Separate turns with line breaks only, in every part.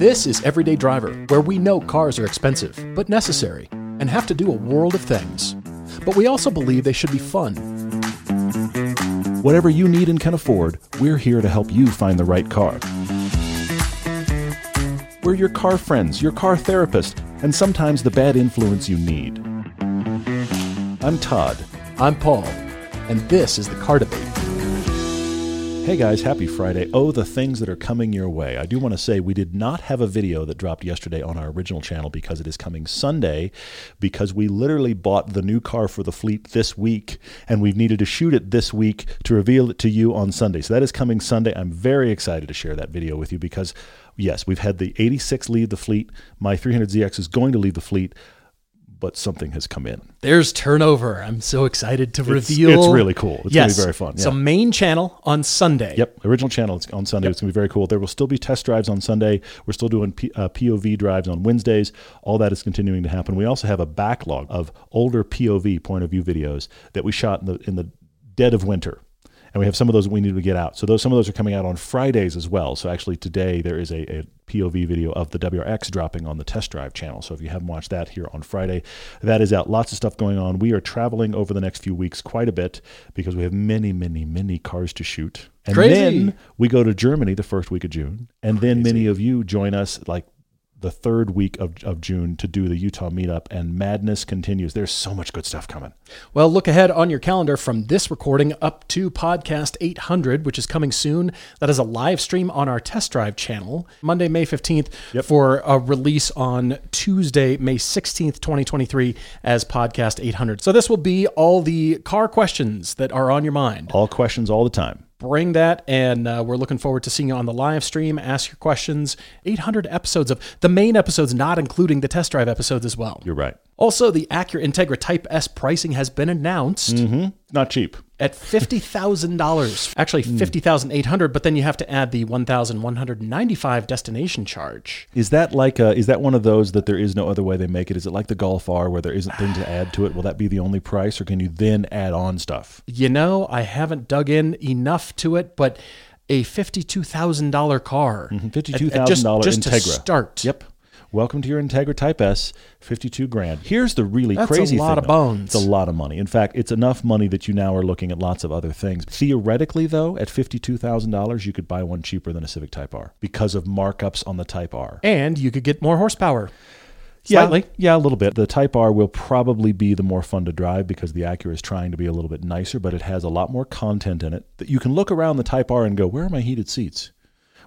This is Everyday Driver, where we know cars are expensive, but necessary, and have to do a world of things. But we also believe they should be fun.
Whatever you need and can afford, we're here to help you find the right car. We're your car friends, your car therapist, and sometimes the bad influence you need. I'm Todd.
I'm Paul, and this is the Car Debate.
Hey guys, happy Friday. Oh, the things that are coming your way. I do want to say we did not have a video that dropped yesterday on our original channel because it is coming Sunday because we literally bought the new car for the fleet this week and we needed to shoot it this week to reveal it to you on Sunday. So that is coming Sunday. I'm very excited to share that video with you because yes, we've had the 86 leave the fleet. My 300ZX is going to leave the fleet but something has come in.
There's turnover. I'm so excited to
It's-
reveal.
It's, really cool. It's
yes.
going to be very fun.
So
yeah.
main channel on Sunday.
Yep, original channel it's on Sunday. It's going to be very cool. There will still be test drives on Sunday. We're still doing P, uh, POV drives on Wednesdays. All that is continuing to happen. We also have a backlog of older POV point of view videos that we shot in the in the dead of winter. And we have some of those we need to get out. So those some of those are coming out on Fridays as well. So actually today there is a, a POV video of the WRX dropping on the test drive channel. So if you haven't watched that here on Friday, that is out. Lots of stuff going on. We are traveling over the next few weeks quite a bit because we have many, many, many cars to shoot. And
Crazy.
then we go to Germany the first week of June. And then many of you join us like the third week of, of June to do the Utah meetup and madness continues. There's so much good stuff coming.
Well, look ahead on your calendar from this recording up to podcast 800, which is coming soon. That is a live stream on our test drive channel, Monday, May 15th,
Yep.
for a release on Tuesday, May 16th, 2023, as podcast 800. So this will be all the car questions that are on your mind.
All questions all the time.
Bring that, and uh, we're looking forward to seeing you on the live stream. Ask your questions. 800 episodes of the main episodes, not including the test drive episodes as well.
You're right.
Also, the Acura Integra Type S pricing has been announced
hmm Not cheap.
at fifty thousand dollars. Actually, hmm. fifty thousand eight hundred. But then you have to add the one thousand one hundred ninety-five destination charge.
Is that like a, is that one of those that there is no other way they make it? Is it like the Golf R where there isn't things to add to it? Will that be the only price, or can you then add on stuff?
You know, I haven't dug in enough to it, but a fifty-two thousand dollar car,
$52,000
At- at just- just to start.
Yep. Welcome to your Integra Type S, 52 grand. Here's the really
That's a
crazy
lot
thing,
of
though.
bones.
It's a lot of money. In fact, it's enough money that you now are looking at lots of other things. Theoretically, though, at $52,000, you could buy one cheaper than a Civic Type R because of markups on the Type R.
and you could get more horsepower. Slightly.
Yeah, yeah, a little bit. The Type R will probably be the more fun to drive because the Acura is trying to be a little bit nicer, but it has a lot more content in it. That you can look around the Type R and go, "Where are my heated seats?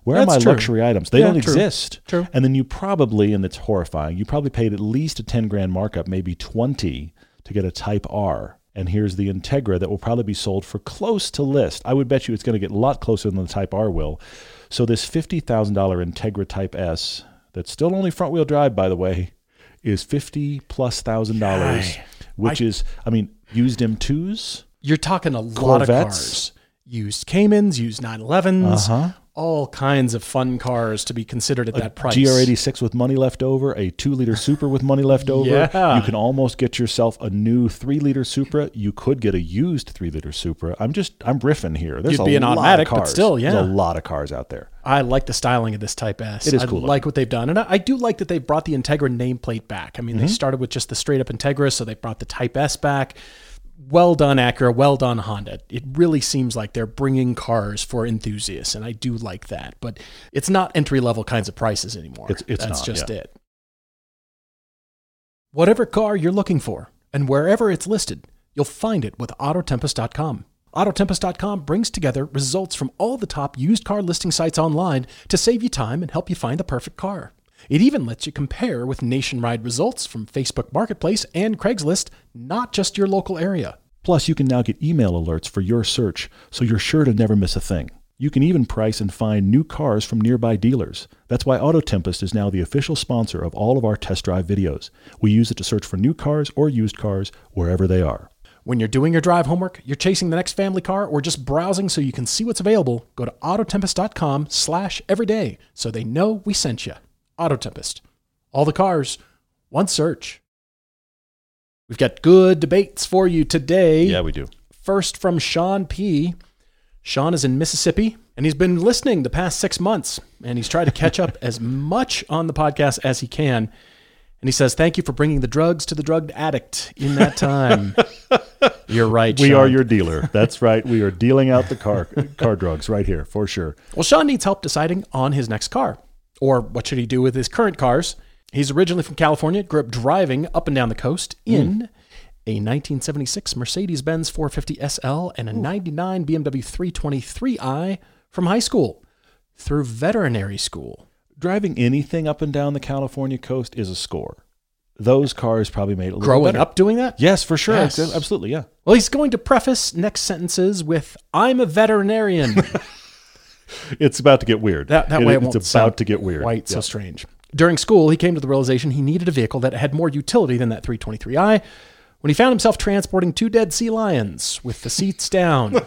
Where are my
true.
luxury items? They
Yeah,
don't
true.
exist."
True.
And then you probably, and it's horrifying, you probably paid at least a ten grand markup, maybe twenty, to get a Type R. And here's the Integra that will probably be sold for close to list. I would bet you it's going to get a lot closer than the Type R will. So this fifty thousand dollar Integra Type S, that's still only front wheel drive, by the way, is fifty plus thousand dollars, which is, I mean, used M2s.
You're talking a lot of
Corvettes?
cars. Used Caymans, used 911s,
Uh-huh.
All kinds of fun cars to be considered at that price.
GR86 with money left over, a two liter Supra with money left over.
Yeah.
You can almost get yourself a new three liter Supra. You could get a used three liter Supra. I'm just, I'm riffing here. There's
You'd
a
be an
lot
automatic,
of
but still, yeah.
There's a lot of cars out there.
I like the styling of this Type S.
It is
I
cool
like what they've done. And I, I do like that they've brought the Integra nameplate back. I mean,
Mm-hmm.
they started with just the straight up Integra, so they brought the Type S back. Well done, Acura. Well done, Honda. It really seems like they're bringing cars for enthusiasts, and I do like that. But it's not entry level kinds of prices anymore.
It's- it's
That's
not,
just
yeah.
it. Whatever car you're looking for, and wherever it's listed, you'll find it with Autotempest.com. Autotempest.com brings together results from all the top used car listing sites online to save you time and help you find the perfect car. It even lets you compare with nationwide results from Facebook Marketplace and Craigslist, not just your local area.
Plus, you can now get email alerts for your search, so you're sure to never miss a thing. You can even price and find new cars from nearby dealers. That's why Auto Tempest is now the official sponsor of all of our test drive videos. We use it to search for new cars or used cars wherever they are.
When you're doing your drive homework, you're chasing the next family car, or just browsing so you can see what's available, go to autotempest.com slash everyday so they know we sent you. Autotempest. All the cars, one search. We've got good debates for you today.
Yeah, we do.
First from Sean P. Sean is in Mississippi and he's been listening the past six months and he's tried to catch up as much on the podcast as he can. And he says, Thank you for bringing the drugs to the drug addict in that time. You're right.
We
Sean.
are your dealer. That's right. We are dealing out the car car drugs right here for sure.
Well, Sean needs help deciding on his next car. Or what should he do with his current cars? He's originally from California, grew up driving up and down the coast hmm. in a 1976 Mercedes Benz 450 SL and a 99 BMW 323i from high school through veterinary school.
Driving anything up and down the California coast is a score. Those cars probably made it a little
Growing
better.
up doing that?
Yes, for sure.
Yes.
Absolutely, yeah.
Well, he's going to preface next sentences with I'm a veterinarian.
It's about to get weird.
That, that way it
it's
won't
about to get weird.
Quite so strange. During school, he came to the realization he needed a vehicle that had more utility than that 323i when he found himself transporting two dead sea lions with the seats down. this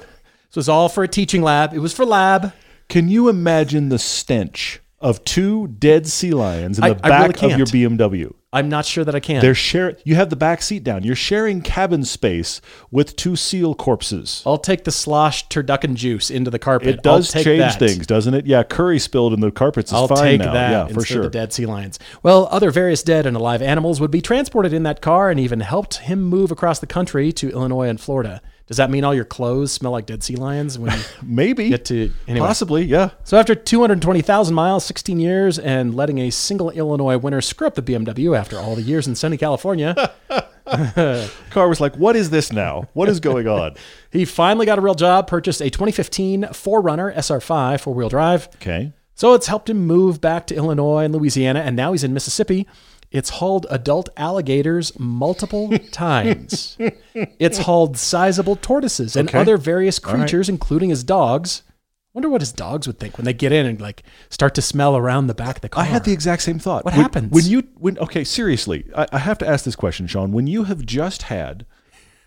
was all for a teaching lab. It was for lab.
Can you imagine the stench of two dead sea lions in
I-
the
I really
back of your. BMW?
I'm not sure that I can.
They're share. You have the back seat down. You're sharing cabin space with two seal corpses.
I'll take the slosh turducken juice into the carpet.
It does change
that.
things, doesn't it? Yeah, curry spilled in the carpets is
I'll
fine
take
now.
that
yeah, for sure.
the dead sea lions. Well, other various dead and alive animals would be transported in that car and even helped him move across the country to Illinois and Florida. Does that mean all your clothes smell like dead sea lions when you
Maybe.
get to anyway?
Possibly, yeah.
So after 220,000 miles, 16 years, and letting a single Illinois winner screw up the BMW after all the years in sunny California,
Car was like, "What is this now? What is going on?"
he finally got a real job, purchased a 2015 4Runner SR5 four-wheel drive.
okay.
So it's helped him move back to Illinois and Louisiana, and now he's in Mississippi. It's hauled adult alligators multiple times. It's hauled sizable tortoises and
Okay.
other various
right.
creatures, including his dogs. Wonder what his dogs would think when they get in and like start to smell around the back of the car.
I had the exact same thought.
What
When-
happens?
when you when okay seriously? I, I have to ask this question, Sean. When you have just had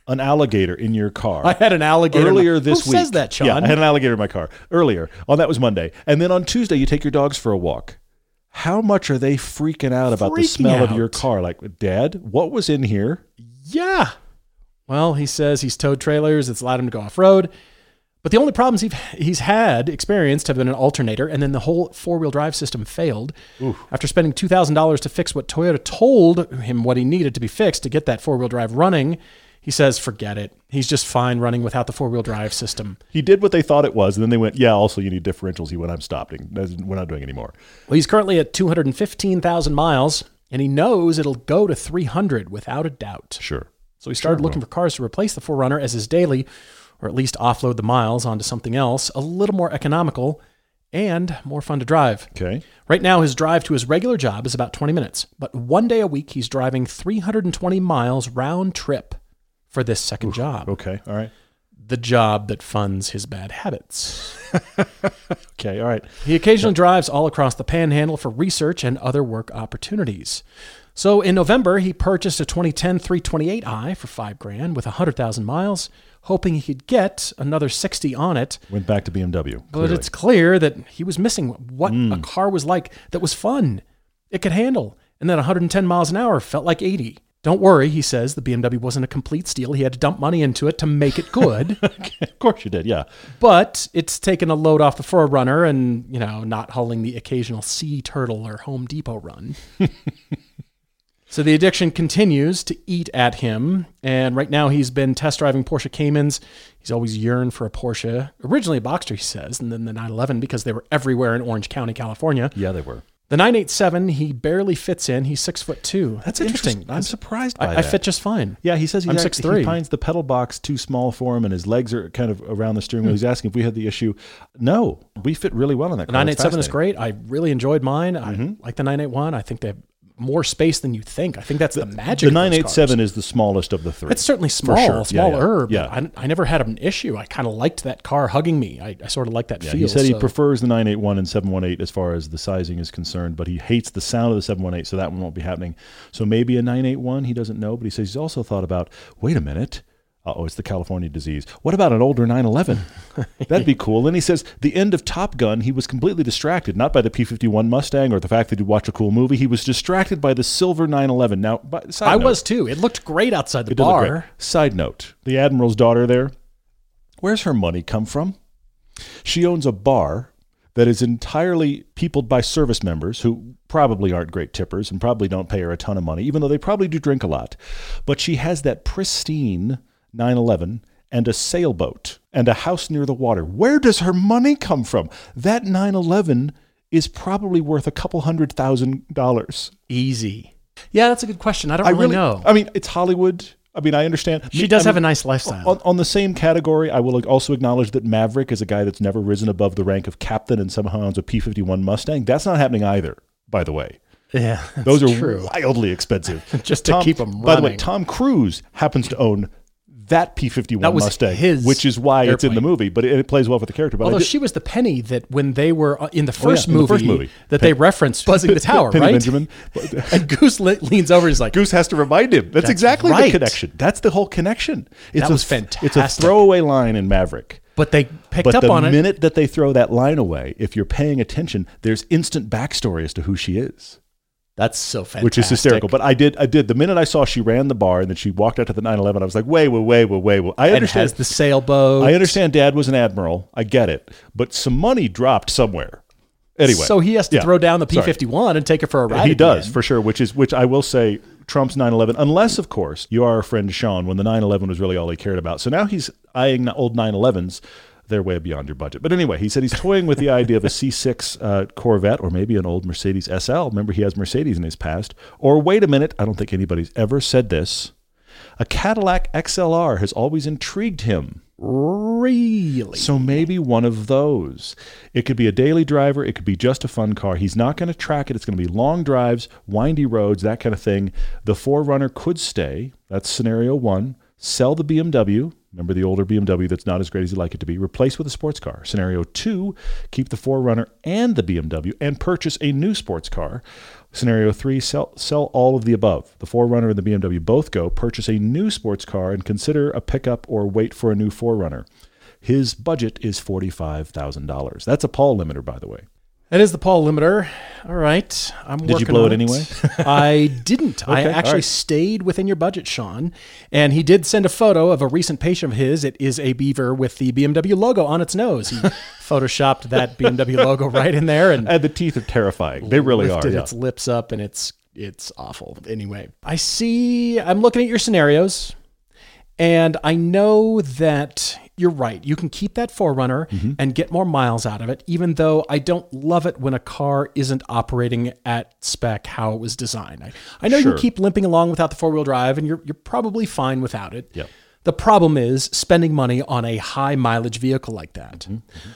an alligator in your car,
I had an alligator
earlier this
Who
week.
says that, Sean?
Yeah, I had an alligator in my car earlier. Oh, that was Monday, and then on Tuesday you take your dogs for a walk. How much are they freaking out about the
Freaking
smell of your car? Like, Dad, what was in here?
Yeah. Well, he says he's towed trailers. It's allowed him to go off road. But the only problems he's, he's had experienced have been an alternator, and then the whole four wheel drive system failed. After spending $2,000 to fix what Toyota told him what he needed to be fixed to get that four wheel drive running, he says, forget it. He's just fine running without the four wheel drive system.
He did what they thought it was, and then they went, "Yeah, also you need differentials." He went, "I'm stopping. We're not doing anymore."
Well, he's currently at 215,000 miles, and he knows it'll go to 300 without a doubt.
Sure.
So he started looking for cars to replace the 4Runner as his daily, or at least offload the miles onto something else, a little more economical and more fun to drive.
Okay.
Right now, his drive to his regular job is about 20 minutes, but one day a week he's driving 320 miles round trip for this second job,
Okay. All right.
the job that funds his bad habits.
Okay. All right.
He occasionally drives all across the panhandle for research and other work opportunities. So in November, he purchased a 2010 328i for five grand with 100,000 miles, hoping he could get another 60 on it.
Went back to BMW.
But
clearly.
it's clear that he was missing what a mm. car was like that was fun, it could handle, and that 110 miles an hour felt like 80. Don't worry, he says, the BMW wasn't a complete steal. He had to dump money into it to make it good.
of course you did. Yeah.
but it's taken a load off the 4Runner and, you know, not hauling the occasional Sea Turtle or Home Depot run. so the addiction continues to eat at him. And right now he's been test driving Porsche Caymans. He's always yearned for a Porsche, originally a Boxster, he says, and then the 911 because they were everywhere in Orange County, California.
Yeah, they were.
The 987, he barely fits in. He's six foot two. That's, interesting.
I'm surprised by
I, I
that.
fit just fine.
Yeah, he says he's
I'm
act-
6'3".
he finds the pedal box too small for him, and his legs are kind of around the steering wheel. He's hmm. asking if we had the issue. No, we fit really well in that.
The
car. It's
987 is
fascinating.
great. I really enjoyed mine. I mm-hmm. like the 981. I think they have more space than you think. I think that's the, magic.
The 987 is the smallest of the three.
It's certainly small,
sure. Yeah,
smaller.
Yeah.
I, I never had an issue. I kind of liked that car hugging me. I, I sort of like that
Yeah,
feel.
he said he prefers the 981 and 718 as far as the sizing is concerned, but he hates the sound of the 718, so that one won't be happening. So maybe a 981, he doesn't know, but he says he's also thought about wait a minute. Oh, it's the California disease. What about an older 911? That'd be cool. And he says the end of Top Gun, he was completely distracted, not by the P 51 Mustang or the fact that he'd watch a cool movie. He was distracted by the silver 911. Now,
I
note,
was too. It looked great outside the
it did great.
bar.
Side note: the admiral's daughter there. Where's her money come from? She owns a bar that is entirely peopled by service members who probably aren't great tippers and probably don't pay her a ton of money, even though they probably do drink a lot. But she has that pristine 911 and a sailboat and a house near the water. Where does her money come from? That 911 is probably worth a couple hundred thousand dollars.
Easy. Yeah, that's a good question. I don't really, know.
I mean, it's Hollywood. I mean, I understand.
she does
I
have a nice lifestyle.
on, on the same category, I will also acknowledge that Maverick is a guy that's never risen above the rank of captain and somehow owns a P 51 Mustang. That's not happening either, by the way.
yeah,
Those are
true.
wildly expensive.
Just to keep 'em
By the way. Tom Cruise happens to own that P 51 Mustang,
his
which is why it's in the movie, but it, it plays well for the character. But
Although she was the penny that when they were uh, in the
Oh, yeah,
first,
in the
movie,
first movie.
that they referenced buzzing the tower,
Penny
right?
Benjamin.
And Goose le- leans over and is like,
Goose has to remind him. That's,
That's
exactly
right.
the connection. That's the whole connection. It's
That
a,
was
It's a throwaway line in Maverick.
but they picked
But
up on it.
The minute that they throw that line away, if you're paying attention, there's instant backstory as to who she is,
That's so fantastic.
which is hysterical. But I did, I did. The minute I saw she ran the bar and then she walked out to the 911, I was like, wait, wait, wait, wait, wait. wait. I
and
understand.
the sailboat.
I understand. Dad was an admiral. I get it. But some money dropped somewhere. Anyway,
So he has to
yeah.
throw down the P 51 and take it for a ride.
He does for sure, which is which I will say trumps 911, unless of course you are a friend Sean when the 911 was really all he cared about. So now he's eyeing the old 911s. They're way beyond your budget. But anyway, he said he's toying with the idea of a C6 uh, Corvette or maybe an old Mercedes SL. Remember, he has Mercedes in his past. Or wait a minute, I don't think anybody's ever said this. A Cadillac XLR has always intrigued him.
Really?
So maybe one of those. It could be a daily driver. It could be just a fun car. He's not going to track it. It's going to be long drives, windy roads, that kind of thing. The 4Runner could stay. That's scenario one. Sell the BMW. Remember the older BMW that's not as great as you'd like it to be. Replace with a sports car. Scenario two, keep the 4Runner and the BMW and purchase a new sports car. Scenario three, sell, sell all of the above. The 4Runner and the BMW both go. Purchase a new sports car and consider a pickup or wait for a new 4Runner. His budget is $45,000. That's a Paul limiter, by the way.
That is the Paul limiter. All right. I'm
Did you blow it anyway?
I didn't. I
Okay, all
actually
right.
stayed within your budget, Sean. And he did send a photo of a recent patient of his. It is a beaver with the BMW logo on its nose. He photoshopped that BMW logo right in there and
And the teeth are terrifying. They really are. yeah.
its lips up and it's it's awful. Anyway, I see I'm looking at your scenarios and I know that you're right. You can keep that 4Runner
Mm-hmm.
and get more miles out of it, even though I don't love it when a car isn't operating at spec how it was designed. I, I know
Sure.
you keep limping along without the four wheel drive, and you're, you're probably fine without it.
Yep.
The problem is spending money on a high mileage vehicle like that.
Mm-hmm.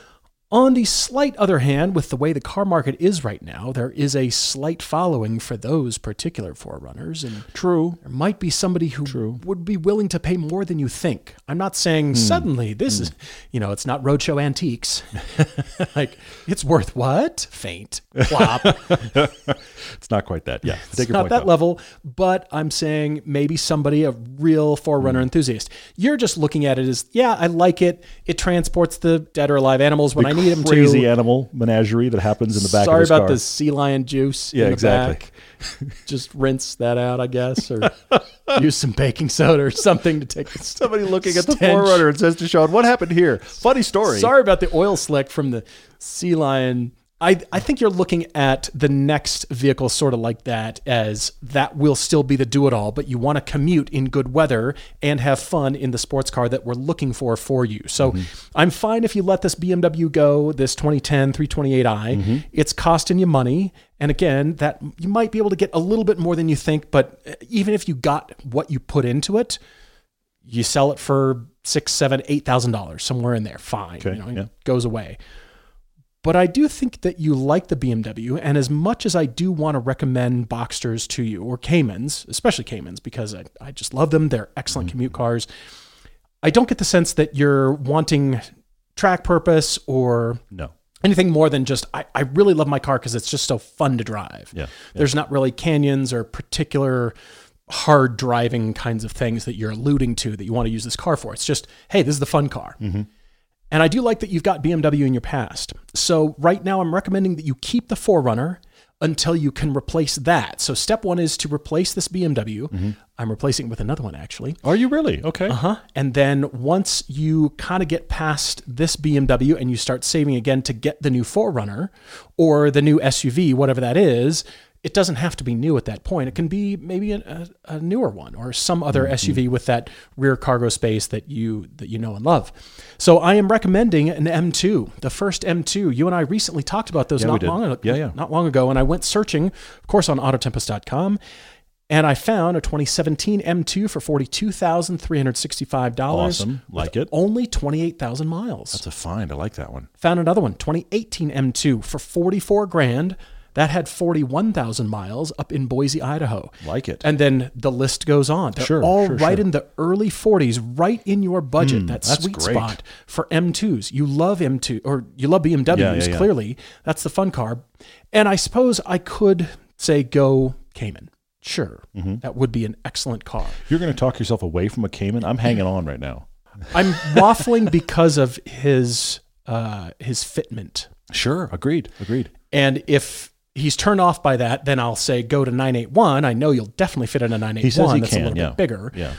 On the slight other hand, with the way the car market is right now, there is a slight following for those particular 4Runners, and
True.
there might be somebody who would be willing to pay more than you think. I'm not saying
Hmm.
suddenly this is, you know, it's not roadshow antiques. like it's worth what? Faint, plop.
It's not quite that. Yeah.
it's not that level, but I'm saying maybe somebody, a real 4Runner
Hmm.
enthusiast. You're just looking at it as, yeah, I like it. It transports the dead or alive animals when I need them
Crazy
to.
animal menagerie that happens in the back
Sorry about
car.
the sea lion juice.
Yeah,
in the
exactly.
back. Just rinse that out, I guess, or use some baking soda or something to take the
Somebody looking at the. 4Runner and says to Sean, "What happened here?" Funny story.
Sorry about the oil slick from the sea lion. I, I think you're looking at the next vehicle sort of like that as that will still be the do it all, but you want to commute in good weather and have fun in the sports car that we're looking for for you. So I'm fine if you let this BMW go, this 2010 328i. It's costing you money. And again, that you might be able to get a little bit more than you think, but uh, even if you got what you put into it, you sell it for six, seven, eight thousand dollars, somewhere in there. Fine,
Okay,
you know,
yeah.
it goes away. But I do think that you like the BMW, and as much as I do want to recommend Boxsters to you or Caymans, especially Caymans, because I, I just love them, they're excellent
Mm-hmm.
commute cars. I don't get the sense that you're wanting track purpose or
no.
anything more than just I, I really love my car because it's just so fun to drive.
Yeah,
There's not really canyons or particular hard driving kinds of things that you're alluding to that you want to use this car for. It's just, hey, this is the fun car.
Mm-hmm.
And I do like that you've got BMW in your past. So right now, I'm recommending that you keep the 4Runner until you can replace that. So step one is to replace this BMW. I'm replacing it with another one actually.
Are you really? Okay.
Uh huh. And then once you kind of get past this BMW and you start saving again to get the new 4Runner or the new SUV, whatever that is, it doesn't have to be new at that point. It can be maybe a, a, newer one or some other mm-hmm. SUV with that rear cargo space that you that you know and love. So I am recommending an M2, the first M2. You and I recently talked about those
Yeah,
not long ago.
Yeah, yeah.
Not long ago, and I went searching, of course, on Autotempest.com. And I found a 2017 M2 for $42,365.
Awesome. Like it.
Only 28,000 miles.
That's a find. I like that one.
Found another one, 2018 M2 for 44 grand. That had 41,000 miles up in Boise, Idaho.
Like it.
And then the list goes on. They're
Sure,
all
sure,
right
sure.
in the early 40s, right in your budget. that
that's
sweet
great.
spot for M2s. You love M2 or you love BMWs,
Yeah, yeah, yeah.
clearly. That's the fun car. And I suppose I could say go Cayman. Sure.
Mm-hmm.
That would be an excellent car.
You're going to talk yourself away from a Cayman? I'm hanging on right now.
I'm waffling because of his uh, his fitment.
Sure. Agreed. Agreed.
And if he's turned off by that, then I'll say go to 981. I know you'll definitely fit in a 981
He says he
that's
can.
a little
yeah.
bit bigger.
Yeah.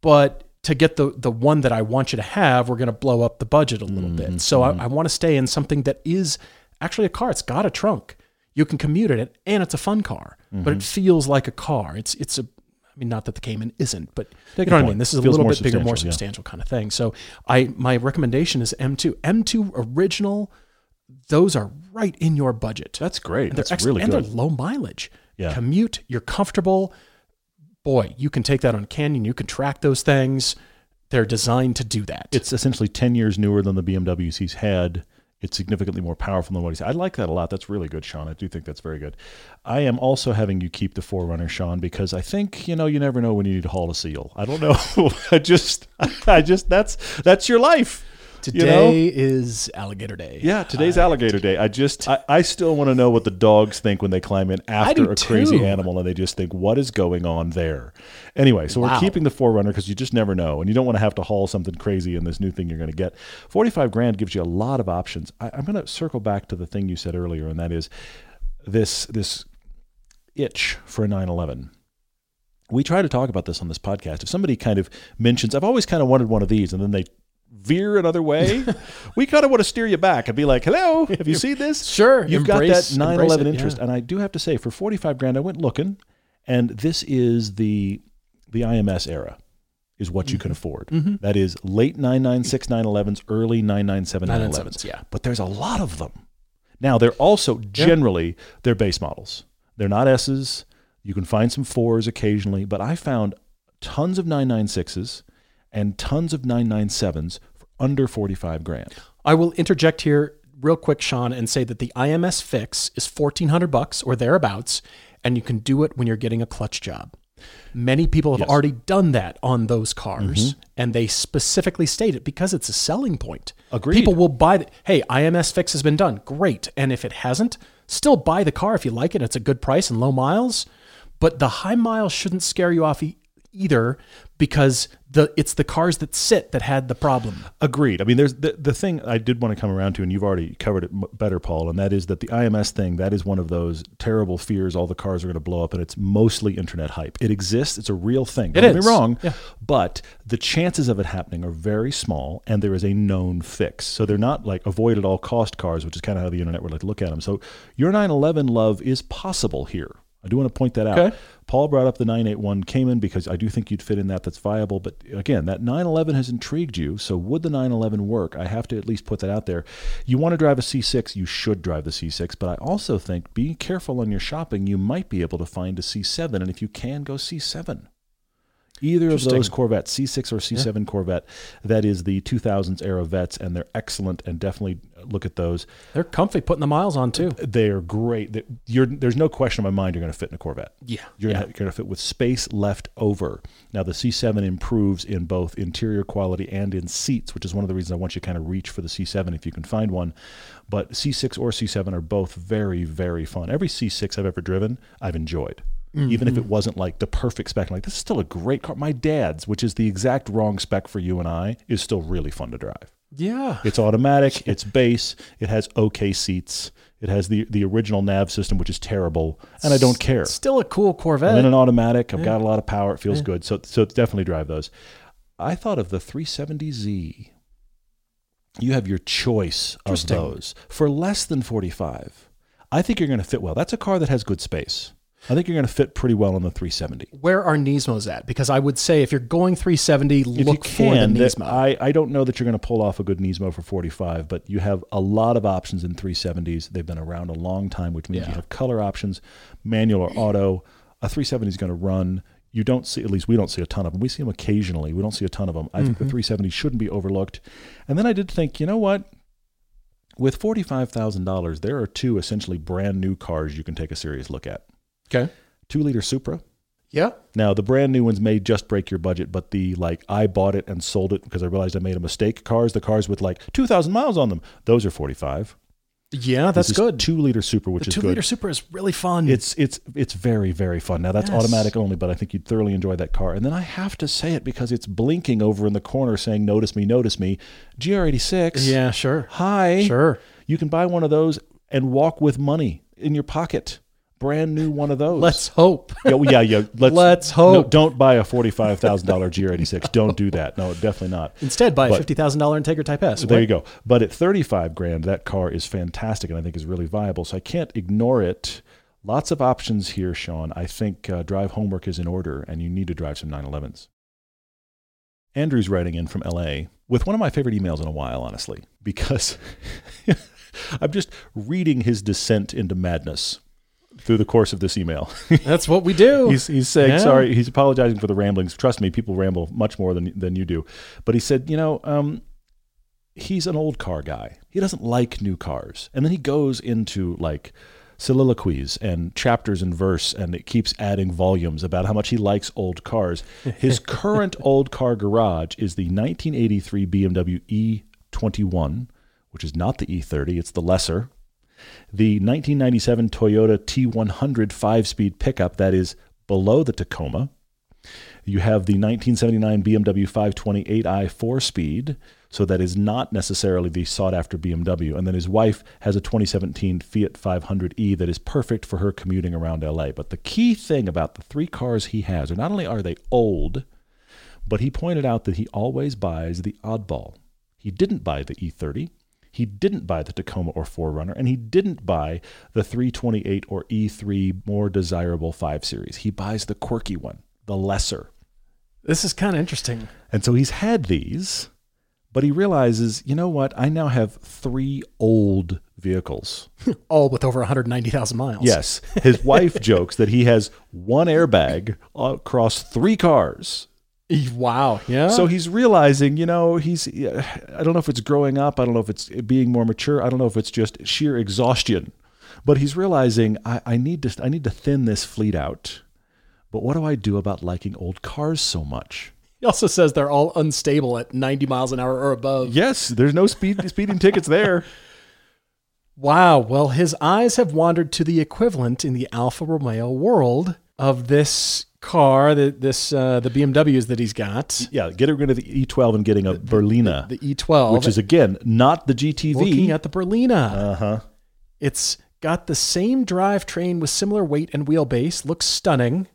But to get the the one that I want you to have, we're going to blow up the budget a little
Mm-hmm,
bit. So I, I want to stay in something that is actually a car. It's got a trunk. You can commute in it, and it's a fun car. But
Mm-hmm.
it feels like a car. It's it's a. I mean, not that the Cayman isn't, but you know what I mean. This is a little bit bigger, more
substantial, yeah.
kind of thing. So I my recommendation is M2. M2 original. Those are right in your budget.
That's great.
And they're
That's
ex-
really
and
good.
they're low mileage.
Yeah.
Commute, you're comfortable. Boy, you can take that on canyon. You can track those things. They're designed to do that.
It's essentially 10 years newer than the BMWs he's had. It's significantly more powerful than what he's I like that a lot. That's really good, Sean. I do think that's very good. I am also having you keep the 4Runner, Sean, because I think, you know, you never know when you need to haul a seal. I don't know. I just, I just, that's, that's your life.
Today
you know?
is alligator day.
Yeah, today's alligator day. I just, I, I still want to know what the dogs think when they climb in after a crazy
too.
animal and they just think, what is going on there? Anyway, so we're keeping the 4Runner because you just never know. And you don't want to have to haul something crazy in this new thing you're going to get. 45 grand gives you a lot of options. I, I'm going to circle back to the thing you said earlier, and that is this, this itch for a 911 we try to talk about this on this podcast. If somebody kind of mentions, I've always kind of wanted one of these, and then they veer another way, we kind of want to steer you back and be like, hello, have you seen this?
Sure,
You've
embrace-
got that
embrace
911
it,
interest.
yeah.
And I do have to say, for 45 grand, I went looking, and this is the the IMS era. Is what you can
Mm-hmm.
afford. That is late 996 911s, early 997 911s.
997s, yeah.
But there's a lot of them. Now they're also generally they're base models. They're not S's. You can find some fours occasionally, but I found tons of 996s and tons of 997s for under 45 grand.
I will interject here real quick, Sean, and say that the IMS fix is fourteen hundred bucks or thereabouts, and you can do it when you're getting a clutch job. Many people have
Yes. Mm-hmm.
already done that on those cars, and they specifically state it because it's a selling point.
Agreed.
People will buy the hey, IMS fix has been done. Great. And if it hasn't, still buy the car if you like it. It's a good price and low miles. But the high miles shouldn't scare you off e- either because the it's the cars that sit that had the problem.
Agreed. I mean, there's the, the thing I did want to come around to, and you've already covered it m- better, Paul, and that is that the IMS thing, that is one of those terrible fears all the cars are going to blow up, and it's mostly internet hype. It exists, it's a real thing. Don't
It
get
is.
me wrong,
Yeah.
but the chances of it happening are very small, and there is a known fix. So they're not like avoid at all cost cars, which is kind of how the internet would like to look at them. So your 911 love is possible here. I do want to point that out.
Okay.
Paul brought up the 981 Cayman because I do think you'd fit in that. That's viable. But again, that 911 has intrigued you. So would the 911 work? I have to at least put that out there. You want to drive a C6, you should drive the C6. But I also think be careful on your shopping. You might be able to find a C7. And if you can, go C7. Either of those Corvettes, C6 or C7 Corvette, that is the 2000s era vets, and they're excellent. And definitely uh, look at those.
They're comfy putting the miles on too.
They are great. You're, there's no question in my mind you're going to fit in a Corvette.
Yeah.
You're
yeah.
you're gonna fit with space left over. Now the C7 improves in both interior quality and in seats, which is one of the reasons I want you to kind of reach for the C7 if you can find one. But C6 or C7 are both very very fun. Every C6 I've ever driven, I've enjoyed. Even if it mm-hmm. wasn't like the perfect spec, I'm like this is still a great car. My dad's, which is the exact wrong spec for you and I, is still really fun to drive.
Yeah.
It's automatic. It's base. It has okay seats. It has the the original nav system, which is terrible, and I don't care.
Still a cool
I'm in an automatic. I've got a lot of power. It feels good. So so definitely drive those. I thought of the 370Z. You have your choice of those for less than 45. I think you're going to fit well. That's a car that has good space. I think you're going to fit pretty well on the 370.
Where are Nismos at? Because I would say if you're going 370,
If
look
you
for the
can,
Nismo.
I, I don't know that you're going to pull off a good Nismo for 45, but you have a lot of options in 370s. They've been around a long time, which means
Yeah.
you have color options, manual or auto. A 370 is going to run. You don't see, at least we don't see a ton of them. We see them occasionally. We don't see a ton of them. I think
Mm-hmm.
the 370 shouldn't be overlooked. And then I did think, you know what? With $45,000, there are two essentially brand new cars you can take a serious look at.
Okay.
Two liter Supra.
Yeah.
Now the brand new ones may just break your budget, but the like I bought it and sold it because I realized I made a mistake. Cars, the cars with like two thousand miles on them, those are forty five.
Yeah, that's good.
Two liter Supra, which
the
is
two
good.
liter Supra is really fun.
It's it's it's very very fun. Now that's
Yes.
automatic only, but I think you'd thoroughly enjoy that car. And then I have to say it because it's blinking over in the corner saying "Notice me, notice me." GR86.
yeah, sure.
Hi.
Sure.
You can buy one of those and walk with money in your pocket. Brand new one of those.
Let's hope.
Yeah, well, yeah, yeah. Let's,
Let's
no,
hope.
don't buy a forty-five thousand dollar GR86. Don't do that. No, definitely not.
Instead, buy a fifty thousand dollar Integra Type S.
There you go. But at thirty-five grand, that car is fantastic, and I think is really viable. So I can't ignore it. Lots of options here, Sean. I think uh, drive homework is in order, and you need to drive some 911s. Andrew's writing in from LA with one of my favorite emails in a while, honestly, because I'm just reading his descent into madness through the course of this email.
That's what we do.
He's, he's saying
Yeah.
sorry. He's apologizing for the ramblings. Trust me, people ramble much more than than you do. But he said, you know, um, he's an old car guy. He doesn't like new cars, and then he goes into like soliloquies and chapters and verse, and it keeps adding volumes about how much he likes old cars. His current old car garage is the 1983 BMW E21, which is not the E30. It's the lesser the 1997 Toyota T100 five speed pickup that is below the Tacoma. You have the 1979 BMW 528i four speed, so that is not necessarily the sought after BMW. And then his wife has a 2017 Fiat 500e that is perfect for her commuting around LA. But the key thing about the three cars he has are not only are they old, but he pointed out that he always buys the oddball. He didn't buy the E30. He didn't buy the Tacoma or 4Runner, and he didn't buy the 328 or E3 more desirable 5 Series. He buys the quirky one, the lesser.
this is kind of interesting.
And so he's had these, but he realizes, you know what? I now have three old vehicles.
All with over 190,000 miles.
Yes. His wife jokes that he has one airbag across three cars.
Wow. Yeah.
So he's realizing, you know, he's, I don't know if it's growing up. I don't know if it's being more mature. I don't know if it's just sheer exhaustion. But he's realizing, I, I, need to, I need to thin this fleet out. But what do I do about liking old cars so much?
he also says they're all unstable at 90 miles an hour or above.
Yes, there's no speed speeding tickets there.
Wow. Well, his eyes have wandered to the equivalent in the Alfa Romeo world of this car, the, this uh, the BMWs that he's got,
Yeah, get rid of the E12 and getting a Berlina,
the E12,
which is again not the GTV.
looking at the Berlina.
uh huh.
It's got the same drivetrain with similar weight and wheelbase. Looks stunning.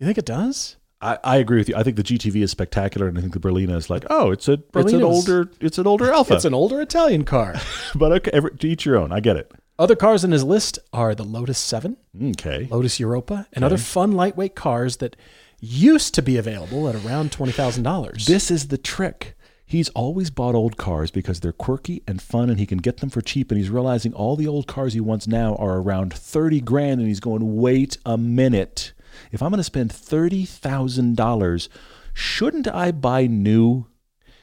You think it does?
I, I agree with you. I think the GTV is spectacular, and I think the Berlina is like, oh, it's a it's an older it's an older Alfa.
It's an older Italian car.
but okay, every, to each your own. I get it.
Other cars in his list are the Lotus 7,
Okay.
Lotus Europa, and other fun lightweight cars that used to be available at around $20,000.
This is the trick. He's always bought old cars because they're quirky and fun and he can get them for cheap. And he's realizing all the old cars he wants now are around 30 grand. And he's going, wait a minute. If I'm going to spend $30,000, shouldn't I buy new?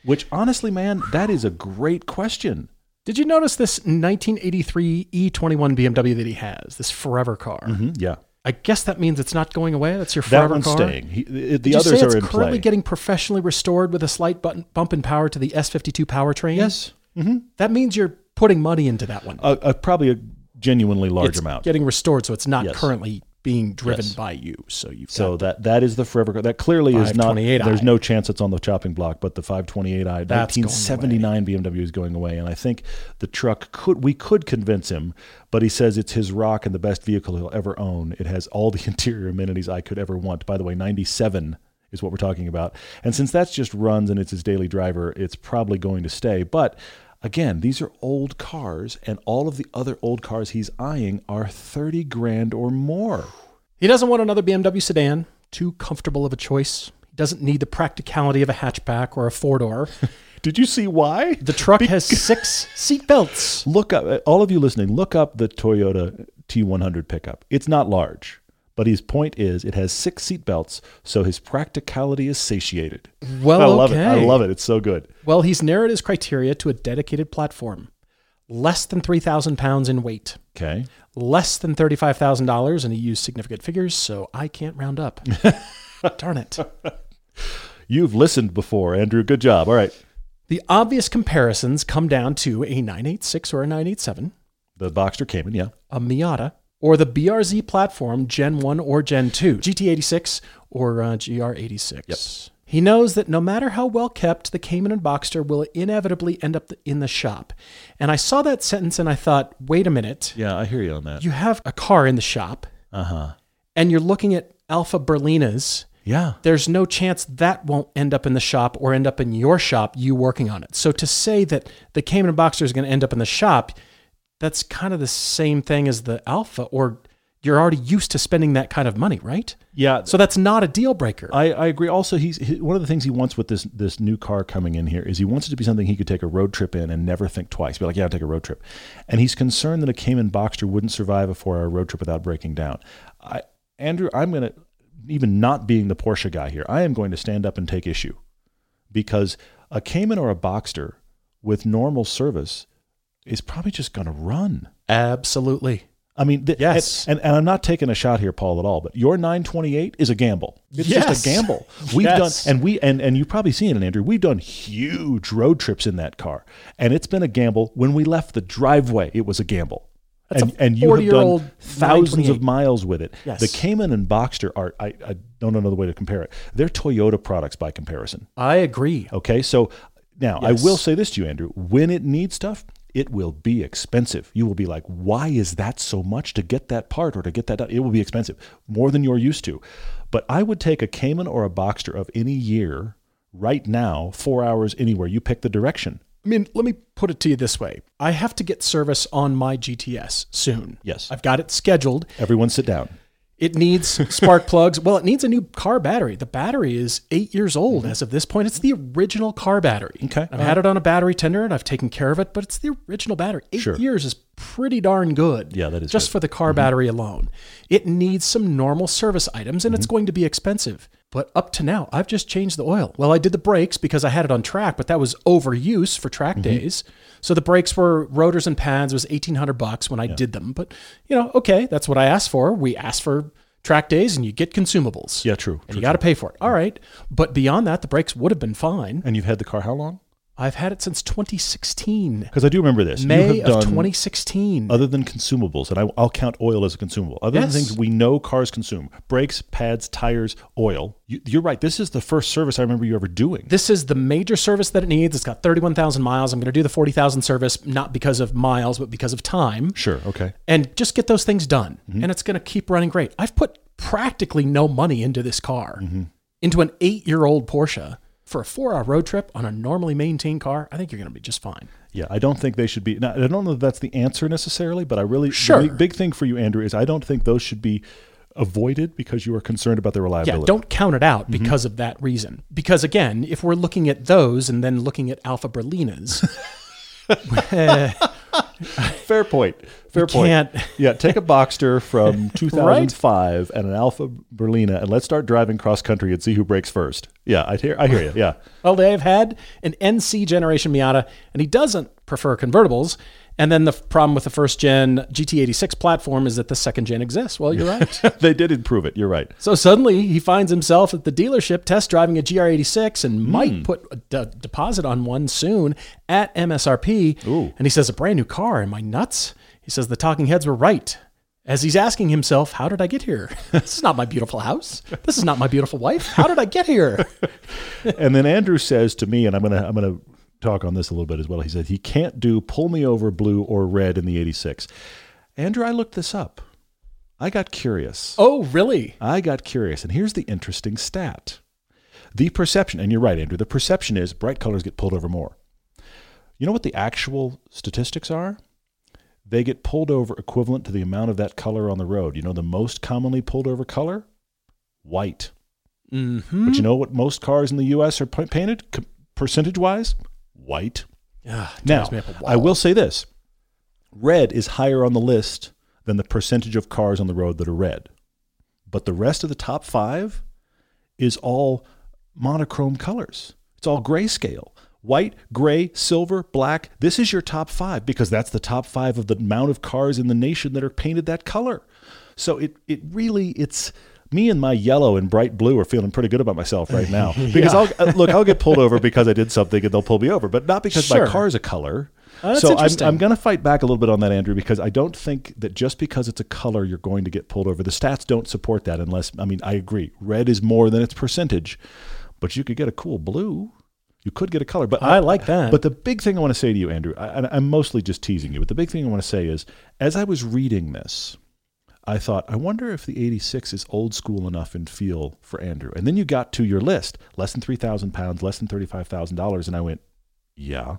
Which honestly, man, that is a great question.
Did you notice this 1983 E21 BMW that he has, this forever car?
Mhm, Yeah.
I guess that means it's not going away. That's your forever That
one's
car.
staying. He, the
Did
the
you
others
say
are
it's currently
play.
getting professionally restored with a slight button, bump in power to the S52 powertrain?
yes. hmm
That means you're putting money into that one.
A, a, probably a genuinely large
it's
amount.
getting restored, so it's not
Yes.
currently being driven
Yes.
by you. So you've
So that that is the forever car. That clearly is not.
528i.
There's no chance it's on the chopping block, but the 528i, 1979 BMW is going away, and I think the truck could we could convince him, but he says it's his rock and the best vehicle he'll ever own. It has all the interior amenities I could ever want. By the way, 97 is what we're talking about, and since that's just runs and it's his daily driver, it's probably going to stay. But again, these are old cars, and all of the other old cars he's eyeing are 30 grand or more.
He doesn't want another BMW sedan, too comfortable of a choice. He doesn't need the practicality of a hatchback or a four door.
Did you see why?
The truck has six seat belts.
Look up, all of you listening, look up the Toyota T100 pickup. It's not large, but his point is it has six seat belts, so his practicality is satiated.
Well,
I love
okay.
it. I love it. It's so good.
Well, he's narrowed his criteria to a dedicated platform. Less than 3,000 pounds in weight.
Okay.
Less than $35,000, and he used significant figures, so I can't round up. Darn it.
You've listened before, Andrew. Good job. All right.
The obvious comparisons come down to a 986 or a 987,
The Boxster Cayman, yeah.
a Miata, or the BRZ platform Gen 1 or Gen 2, GT86 or uh, GR86.
Yep.
He knows that no matter how well kept, the Cayman and Boxster will inevitably end up in the shop. And I saw that sentence and I thought, wait a minute.
Yeah, I hear you on that.
You have a car in the shop
Uh huh.
and you're looking at Alfa Berlinas.
Yeah.
There's no chance that won't end up in the shop or end up in your shop, you working on it. So to say that the Cayman and Boxster is going to end up in the shop, that's kind of the same thing as the Alfa, or you're already used to spending that kind of money, right?
Yeah.
So that's not a deal breaker.
I, I agree. Also, he's he, one of the things he wants with this this new car coming in here is he wants it to be something he could take a road trip in and never think twice. Be like, yeah, I'll take a road trip. And he's concerned that a Cayman Boxster wouldn't survive a four hour road trip without breaking down. I, Andrew, I'm going to even not being the Porsche guy here. I am going to stand up and take issue because a Cayman or a Boxster with normal service is probably just going to run.
Absolutely.
I mean, th-
Yes.
and, and, and I'm not taking a shot here, Paul, at all. But your 928 is a gamble. It's
Yes.
just a gamble. We've
Yes.
done, and we and and you've probably seen it, Andrew. We've done huge road trips in that car, and it's been a gamble. When we left the driveway, it was a gamble.
That's
and, and you have done thousands of miles with it.
Yes.
The Cayman and Boxster are, I, I don't know another way to compare it. They're Toyota products by comparison.
I agree.
Okay, so now
Yes.
I will say this to you, Andrew. When it needs stuff, it will be expensive. You will be like, why is that so much to get that part or to get that done? It will be expensive, more than you're used to. But I would take a Cayman or a Boxster of any year right now, four hours anywhere. You pick the direction.
I mean, let me put it to you this way I have to get service on my GTS soon.
Yes.
I've got it scheduled.
Everyone sit down.
It needs spark plugs. Well, it needs a new car battery. The battery is eight years old as of this point. It's the original car battery.
Mm-hmm. Okay.
I've had it on a battery tender and I've taken care of it, but it's the original battery. Eight
Sure.
years is pretty darn good.
Yeah, that is
just
good.
for the car battery alone. It needs some normal service items and it's
Mm-hmm.
going to be expensive. But up to now, I've just changed the oil. Well, I did the brakes because I had it on track, but that was overuse for track
Mm-hmm.
days. So the brakes were rotors and pads. It was eighteen hundred bucks when I did them. But you know, okay, that's what I asked for. We asked for track days, and you get consumables.
Yeah, true.
and
true,
you got to pay for it. All right, but beyond that, the brakes would have been fine.
And you've had the car how long?
I've had it since 2016,
Because I do remember this.
May of
done
2016.
other than consumables, and I, I'll count oil as a consumable. Other
Yes.
than things we know cars consume: brakes, pads, tires, oil. You, you're right. This is the first service I remember you ever doing.
This is the major service that it needs. It's got 31,000 miles. I'm going to do the 40,000 service, not because of miles, but because of time.
Sure. Okay.
and just get those things done.
Mm-hmm.
And it's going to keep running great. I've put practically no money into this car,
Mm-hmm.
into an eight year old Porsche for a four hour road trip on a normally maintained car. I think you're going to be just fine.
Yeah, I don't think they should be. Now, I don't know if that's the answer necessarily, but I really
Sure.
big, big thing for you, Andrew, is I don't think those should be avoided because you are concerned about their
Yeah,
reliability.
don't count it out
Mm-hmm.
because of that reason. Because again, if we're looking at those and then looking at Alfa Berlinas,
Fair point. Fair point.
can't.
Yeah, take a Boxster from 2005 and an Alfa Berlina, and let's start driving cross country and see who breaks first. Yeah, I hear. I hear you. Yeah.
well, they've had an NC generation Miata, and he doesn't prefer convertibles. And then the problem with the first gen GT86 platform is that the second gen exists. Well, you're right.
they did improve it. You're right.
So suddenly he finds himself at the dealership test driving a GR86 and
Hmm.
might put a d- deposit on one soon at MSRP.
Ooh.
And he says, A brand new car. Am I nuts? He says, The talking heads were right. as he's asking himself, How did I get here? this is not my beautiful house. This is not my beautiful wife. How did I get here?
and then Andrew says to me, and I'm gonna I'm gonna talk on this a little bit as well. He said he can't do pull me over blue or red in the 86. Andrew, I looked this up. I got curious.
Oh, really?
I got curious, and here's the interesting stat. The perception, and you're right, Andrew, the perception is bright colors get pulled over more. You know what the actual statistics are? They get pulled over equivalent to the amount of that color on the road. You know the most commonly pulled over color? White.
Mm-hmm.
But you know what most cars in the U.S. are pa- painted percentage wise? White.
Yeah,
Now,
drives me up a
I will say this red is higher on the list than the percentage of cars on the road that are red. But the rest of the top five is all monochrome colors. It's all grayscale. White, gray, silver, black. This is your top five because that's the top five of the amount of cars in the nation that are painted that color. So it it really it's me and my yellow and bright blue are feeling pretty good about myself right now because I'll uh, look I'll get pulled over because I did something and they'll pull me over, but not because
Sure.
my car's a color.
Oh,
so I'm. I'm going to fight back a little bit on that, Andrew, because I don't think that just because it's a color you're going to get pulled over. The stats don't support that unless I mean I agree. Red is more than its percentage, but you could get a cool blue. You could get a color, but
I like that.
But the big thing I want to say to you, Andrew, I, I'm mostly just teasing you, but the big thing I want to say is, as I was reading this, I thought, I wonder if the 86 is old school enough in feel for Andrew. And then you got to your list, less than 3,000 pounds, less than $35,000. And I went, yeah.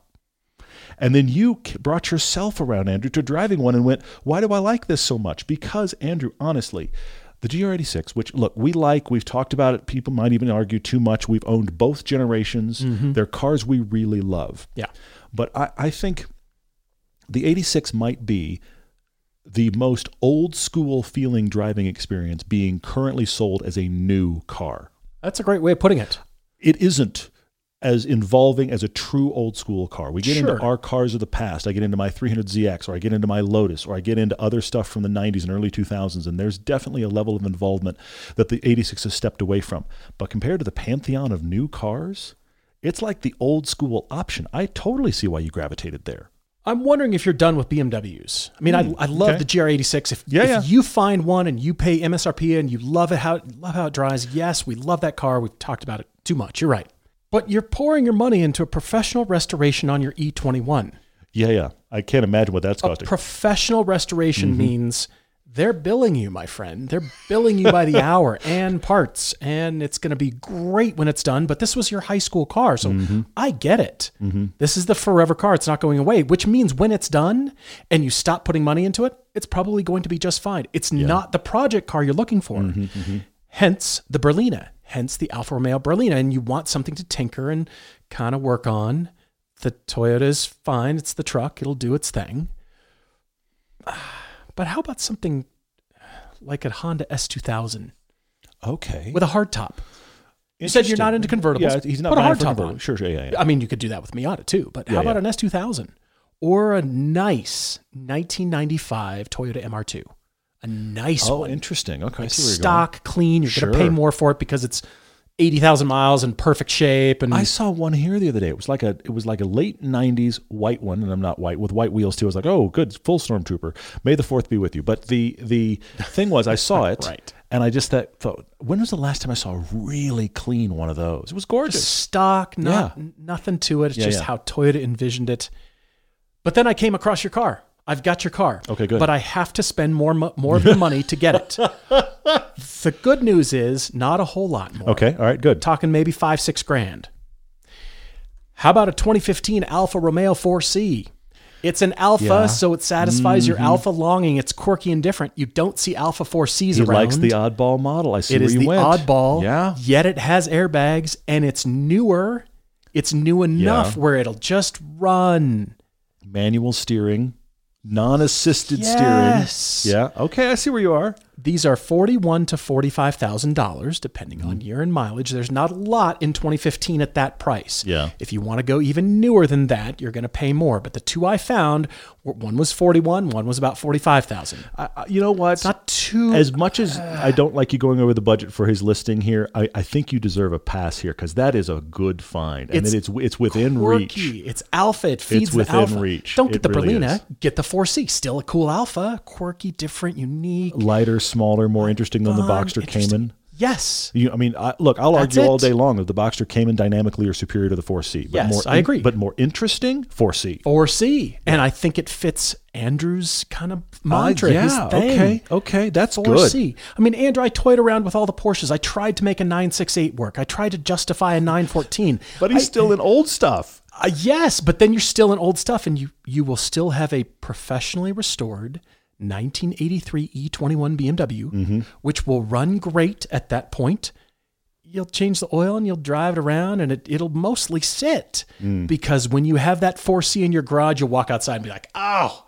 And then you brought yourself around, Andrew, to driving one and went, why do I like this so much? Because, Andrew, honestly, the GR86, which, look, we like, we've talked about it. People might even argue too much. We've owned both generations. Mm-hmm. They're cars we really love.
Yeah.
But I, I think the 86 might be the most old school feeling driving experience being currently sold as a new car.
That's a great way of putting it.
It isn't as involving as a true old school car. We get into our cars of the past. I get into my 300ZX or I get into my Lotus or I get into other stuff from the 90s and early 2000s and there's definitely a level of involvement that the 86 has stepped away from. But compared to the pantheon of new cars, it's like the old school option. I totally see why you gravitated there.
I'm wondering if you're done with BMWs. I mean, I, hmm, I love
okay.
the GR86. If,
Yeah,
if
yeah.
you find one and you pay MSRP and you love it how love how it drives, yes, we love that car. We've talked about it too much. You're right. But you're pouring your money into a professional restoration on your E21.
Yeah, yeah. I can't imagine what that's
A
costing.
professional restoration
Mm-hmm.
means they're billing you, my friend. They're billing you by the hour and parts, and it's going to be great when it's done. But this was your high school car, so
Mm-hmm.
I get it. This is the forever car. It's not going away, which means when it's done and you stop putting money into it, it's probably going to be just fine. It's not the project car you're looking for.
Mm-hmm,
Hence the Berlina, hence the Alfa Romeo Berlina, and you want something to tinker and kind of work on. The Toyota is fine. It's the truck. It'll do its thing. But how about something like a Honda S2000
okay.
with a hard top? You said you're not into convertibles.
Yeah, he's not
Put a
buying
hard top
convertible.
on.
Sure, sure, yeah, yeah.
I mean, you could do that with Miata too, but how
Yeah,
about
yeah.
an S2000 or a nice 1995 Toyota MR2? A nice
Oh,
one.
interesting. Okay,
Like
see where you're
stock, clean. You're going to pay more for it because it's 80,000 miles in perfect shape. And.
I saw one here the other day. It was like a it was like a late '90s white one, and I'm not white with white wheels too. I was like, oh, good, full stormtrooper. May the fourth be with you. But the the thing was, I saw it,
Right.
and I just thought, thought, when was the last time I saw a really clean one of those? It was gorgeous.
stock, not,
Yeah.
nothing to it. It's
Yeah,
just
yeah.
how Toyota envisioned it. But then I came across your car. I've got your car.
Okay, good.
But I have to spend more more of the money to get it. the good news is not a whole lot more.
Okay, all right, good.
Talking maybe five, six grand. How about a 2015 Alfa Romeo 4C? It's an Alfa,
Yeah.
so it satisfies your mm-hmm. Alfa longing. It's quirky and different. You don't see Alfa 4Cs
He
around.
likes the oddball model. I see
It
where
is
you
the
went.
oddball.
Yeah.
Yet it has airbags and it's newer. It's new enough
Yeah.
where it'll just run.
Manual steering, non-assisted
Yes.
steering. Yeah. Okay, I see where you are.
These are forty-one to forty-five thousand dollars, depending
Mm-hmm.
on year and mileage. There's not a lot in 2015 at that price.
Yeah.
If you want to go even newer than that, you're going to pay more. But the two I found, one was 41, one was about 45,000.
I, I- you know what?
It's not too.
as much as I don't like you going over the budget for his listing here, I, I think you deserve a pass here because that is a good find, and
It's
it's it's within
quirky.
reach.
It's Alfa. It feeds the
within
Alfa.
reach.
Don't get
It
the
really
Berlina.
is.
Get the 4C. Still a cool Alfa. Quirky, different, unique.
Lighter, smaller, more interesting than the Boxster. Cayman.
Yes.
You, I mean, I, look, I'll
That's
argue all day long that the Boxster came in dynamically or superior to the 4C. But
Yes,
more
I agree.
But more interesting, 4C.
4C. And I think it fits Andrew's kind of mantra.
Uh, yeah, okay, okay, that's
4C. I mean, Andrew, I toyed around with all the Porsches. I tried to make a 968 work. I tried to justify a 914.
But he's
I-
still in old stuff.
Uh, yes, but then you're still in old stuff, and you you will still have a professionally restored 1983 E21 BMW,
Mm-hmm.
which will run great at that point. You'll change the oil and you'll drive it around, and it, it'll mostly sit
Mm.
because when you have that 4C in your garage, you'll walk outside and be like, "Oh,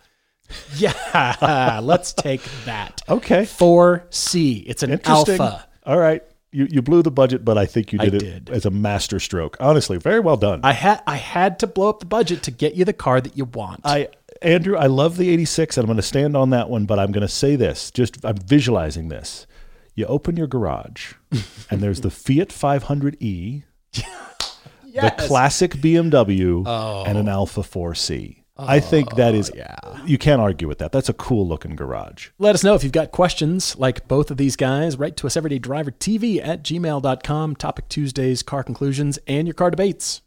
yeah, let's take that."
Okay.
4C. It's an
Interesting.
Alfa.
All right. You, you blew the budget, but I think you
I
did it
did.
as a master stroke. Honestly, very well done.
I had I had to blow up the budget to get you the car that you want.
I Andrew, I love the 86 and I'm going to stand on that one, but I'm going to say this. Just I'm visualizing this. You open your garage and there's the Fiat 500e, the classic BMW oh. and an Alfa 4C. I oh, think that is
yeah.
you can't argue with that. That's a cool looking garage.
Let us know if you've got questions like both of these guys. Write to us everydaydrivertv at gmail.com. Topic Tuesdays, car conclusions, and your car debates.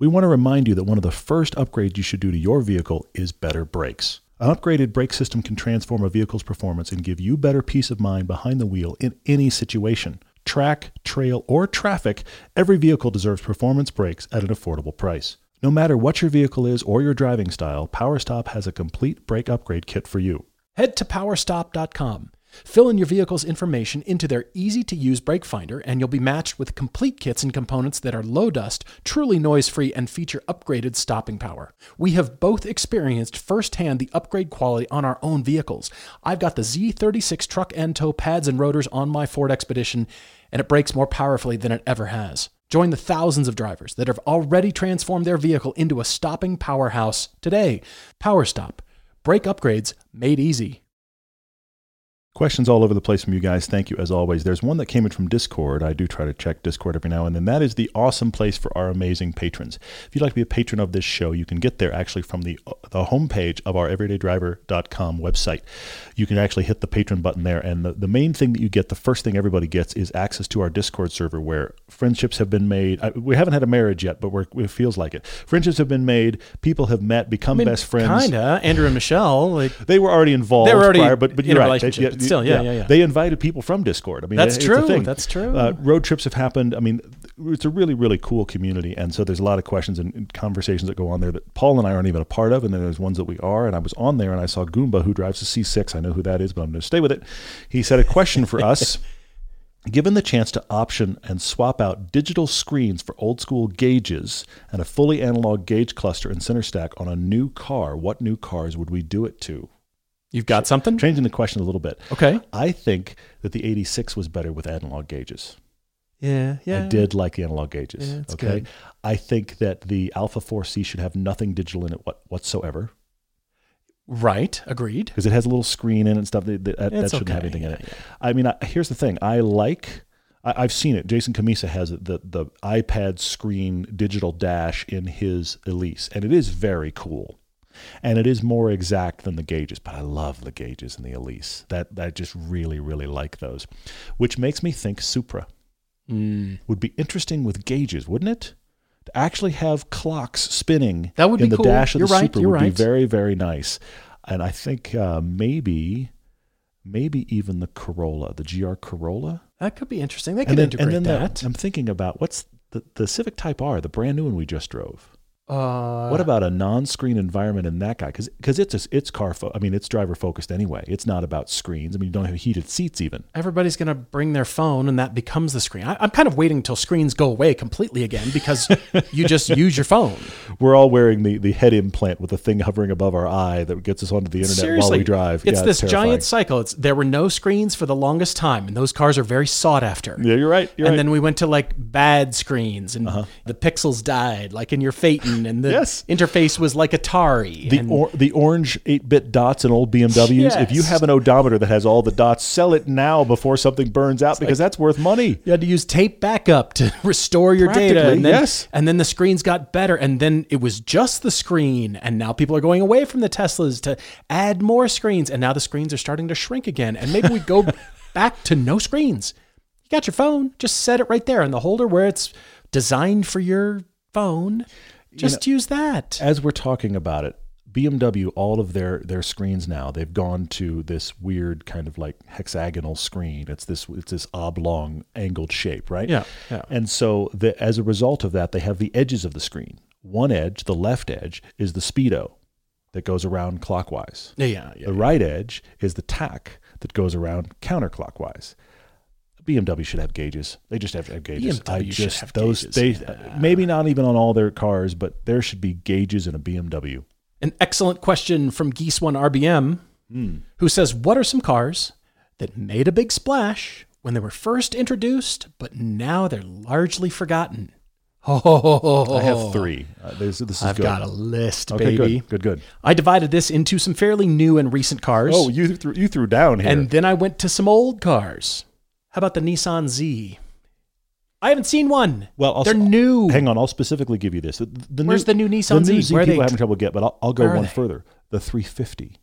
We want to remind you that one of the first upgrades you should do to your vehicle is better brakes. An upgraded brake system can transform a vehicle's performance and give you better peace of mind behind the wheel in any situation. Track, trail, or traffic, every vehicle deserves performance brakes at an affordable price. No matter what your vehicle is or your driving style, PowerStop has a complete brake upgrade kit for you.
Head to powerstop.com. Fill in your vehicle's information into their easy to use brake finder, and you'll be matched with complete kits and components that are low dust, truly noise free, and feature upgraded stopping power. We have both experienced firsthand the upgrade quality on our own vehicles. I've got the Z36 Truck & Tow pads and rotors on my Ford Expedition, and it brakes more powerfully than it ever has. Join the thousands of drivers that have already transformed their vehicle into a stopping powerhouse today. PowerStop. Brake upgrades made easy.
Questions all over the place from you guys. Thank you as always. There's one that came in from Discord. I do try to check Discord every now and then. That is the awesome place for our amazing patrons. If you'd like to be a patron of this show, you can get there actually from the the homepage of our everydaydriver.com website. You can actually hit the patron button there, and the, the main thing that you get, the first thing everybody gets, is access to our Discord server where friendships have been made. I, we haven't had a marriage yet, but it feels like it. Friendships have been made. People have met, become best friends.
Kinda. Andrew and Michelle, like
They were already involved.
They were already
prior, but, but you're right. They-
still, yeah, yeah, yeah.
They invited people from Discord. I mean,
That's
it's a
true,
thing.
that's true.
Uh, road trips have happened. I mean, it's a really, really cool community, and so there's a lot of questions and, and conversations that go on there that Paul and I aren't even a part of, and then there's ones that we are. And I was on there, and I saw Goomba, who drives a C6. I know who that is, but I'm going to stay with it. He said a question for us. Given the chance to option and swap out digital screens for old school gauges and a fully analog gauge cluster and center stack on a new car, what new cars would we do it to?
You've got something.
Changing the question a little bit.
Okay.
I think that the 86 was better with analog gauges.
Yeah, yeah.
I did like the analog gauges.
Yeah,
okay.
good.
I think that the Alfa 4C should have nothing digital in it what, whatsoever
Right. Agreed.
because it has a little screen in it and stuff that, that, that shouldn't have
okay,
anything in
yeah,
it. I mean, I, here's the thing. I like. I, I've seen it. Jason Cammisa has the the iPad screen digital dash in his Elise, and it is very cool. And it is more exact than the gauges, but I love the gauges in the Elise. That I just really, really like those. Which makes me think Supra
Mm.
would be interesting with gauges, wouldn't it? To actually have clocks spinning
That would
in
be
the
cool.
dash of
You're
the
right,
Supra would be very, very nice. And I think uh, maybe, maybe even the Corolla, the GR Corolla.
That could be interesting. They
And
could
then,
integrate
and then
that.
The, I'm thinking about what's the, the Civic Type R, the brand new one we just drove.
Uh,
What about a non-screen environment in that guy? Because because it's a, it's car. Fo- I mean, it's driver focused anyway. It's not about screens. I mean, you don't have heated seats even.
everybody's going to bring their phone and that becomes the screen. I, I'm kind of waiting until screens go away completely again because you just use your phone.
We're all wearing the, the head implant with the thing hovering above our eye that gets us onto the internet
Seriously,
while we drive.
It's
Yeah,
this
terrifying.
giant cycle. It's there were no screens for the longest time, and those cars are very sought after.
Yeah, you're right. You're
and
right. Uh-huh.
then we went to like bad screens, and the pixels died, like in your Phaeton and the
Yes.
interface was like Atari.
The
and
or, the orange eight bit dots in old BMWs. If you have an odometer that has all the dots, sell it now before something burns out because that's worth money.
you had to use tape backup to restore your data. And then,
yes.
and then the screens got better, and then it was just the screen. And now people are going away from the Teslas to add more screens, and now the screens are starting to shrink again. And maybe we go back to no screens. You got your phone, just set it right there in the holder where it's designed for your phone. Just use that.
As we're talking about it, BMW, all of their their screens now, they've gone to this weird kind of like hexagonal screen. It's this it's this oblong angled shape, right?
Yeah, yeah.
And so the, as a result of that, they have the edges of the screen. One edge, the left edge, is the speedo that goes around clockwise.
Yeah, yeah.
The right edge is the tach that goes around counterclockwise. BMW should have gauges. They just have to have gauges.
BMW
I
should
just
have
those
gauges.
they maybe not even on all their cars, but there should be gauges in a BMW.
An excellent question from Geese One RBM, who says, "What are some cars that made a big splash when they were first introduced, but now they're largely forgotten?" Oh,
I have three. Uh, this, this is
I've
good.
got a list,
okay,
baby.
good, good, good.
I divided this into some fairly new and recent cars,
Oh, you threw you threw down here.
and then I went to some old cars. How about the Nissan Z? I haven't seen one.
well, I'll,
they're new.
Hang on, I'll specifically give you this. The, the
Where's the new Nissan
the new
Z? Where are
people
they?
are having trouble get, but I'll, I'll go
Where
one further. The 350.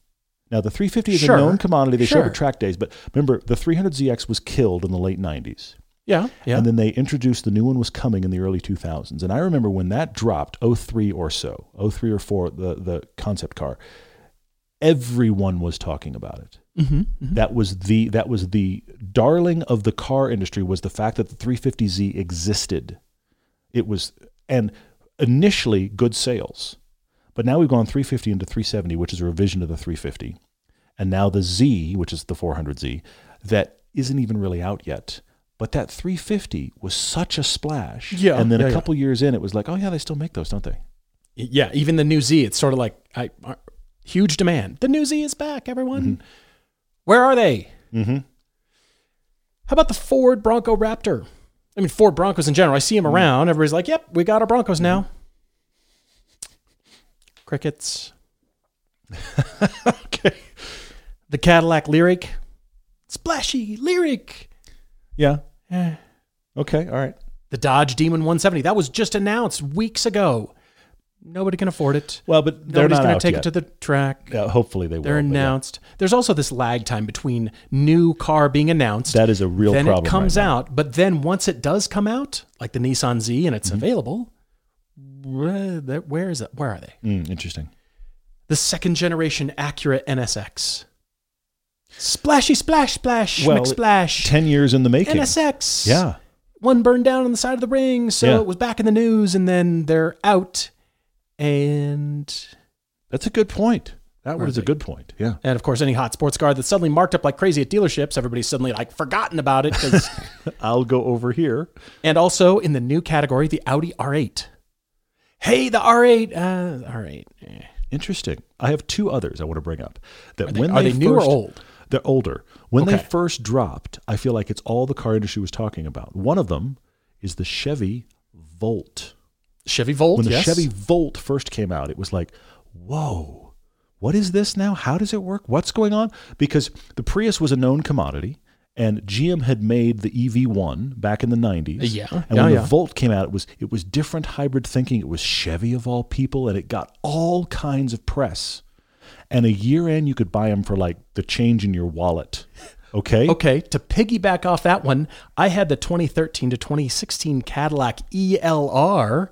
Now, the 350 is
Sure.
a known commodity. They show up at track days, but remember, the 300ZX was killed in the late 90s.
Yeah, yeah.
And then they introduced the new one was coming in the early 2000s. And I remember when that dropped, 03 or so, 03 or 4, the, the concept car, everyone was talking about it.
Mm-hmm,
That was the that was the darling of the car industry was the fact that the 350Z existed. It was and initially good sales. But now we've gone 350 into 370, which is a revision of the 350. And now the Z, which is the 400Z, that isn't even really out yet. But that 350 was such a splash.
Yeah,
And then
yeah,
a
yeah.
couple years in, it was like, oh, yeah, they still make those, don't they?
Yeah, even the new Z, it's sort of like I, uh, huge demand. The new Z is back, everyone. Where are they?
Mm-hmm.
How about the Ford Bronco Raptor? I mean, Ford Broncos in general. I see them around. Everybody's like, "Yep, we got our Broncos now." Crickets.
Okay.
The Cadillac Lyriq, splashy Lyriq.
Yeah.
Eh.
Okay. All right.
The Dodge Demon 170 that was just announced weeks ago. Nobody can afford it.
Well, but they're
Nobody's
not
going to take
yet.
it to the track.
Yeah, hopefully they will.
They're
but yeah.
announced. There's also this lag time between new car being announced.
That is a real
then
problem.
it comes
right
out, but then once it does come out, like the Nissan Z, and it's
Mm-hmm.
available, where, where is it? Where are they?
Mm, interesting.
The second generation Acura NSX. Splashy splash splash
Well,
McSplash.
Ten years in the making.
NSX.
Yeah.
One burned down on the side of the ring, so
Yeah.
it was back in the news, and then they're out. And
That's a good point. That was a good point. Yeah.
and of course, any hot sports car that's suddenly marked up like crazy at dealerships, everybody's suddenly like forgotten about it. 'cause-
I'll go over here.
and also in the new category, the Audi R8. Hey, the R8. Uh, R8. eh.
Interesting. I have two others I want to bring up. That
Are they,
when
are
they,
they new or old?
They're older. When they first dropped, I feel like it's all the car industry was talking about. One of them is the Chevy Volt.
Chevy Volt.
When the
yes.
Chevy Volt first came out, it was like, whoa, what is this now? How does it work? What's going on? Because the Prius was a known commodity, and GM had made the EV1 back in the 90s.
Uh, yeah,
And
yeah,
when
yeah.
the Volt came out, it was it was different hybrid thinking. It was Chevy of all people, and it got all kinds of press. And a year in, you could buy them for like the change in your wallet. Okay.
Okay, to piggyback off that one, I had the 2013 to 2016 Cadillac ELR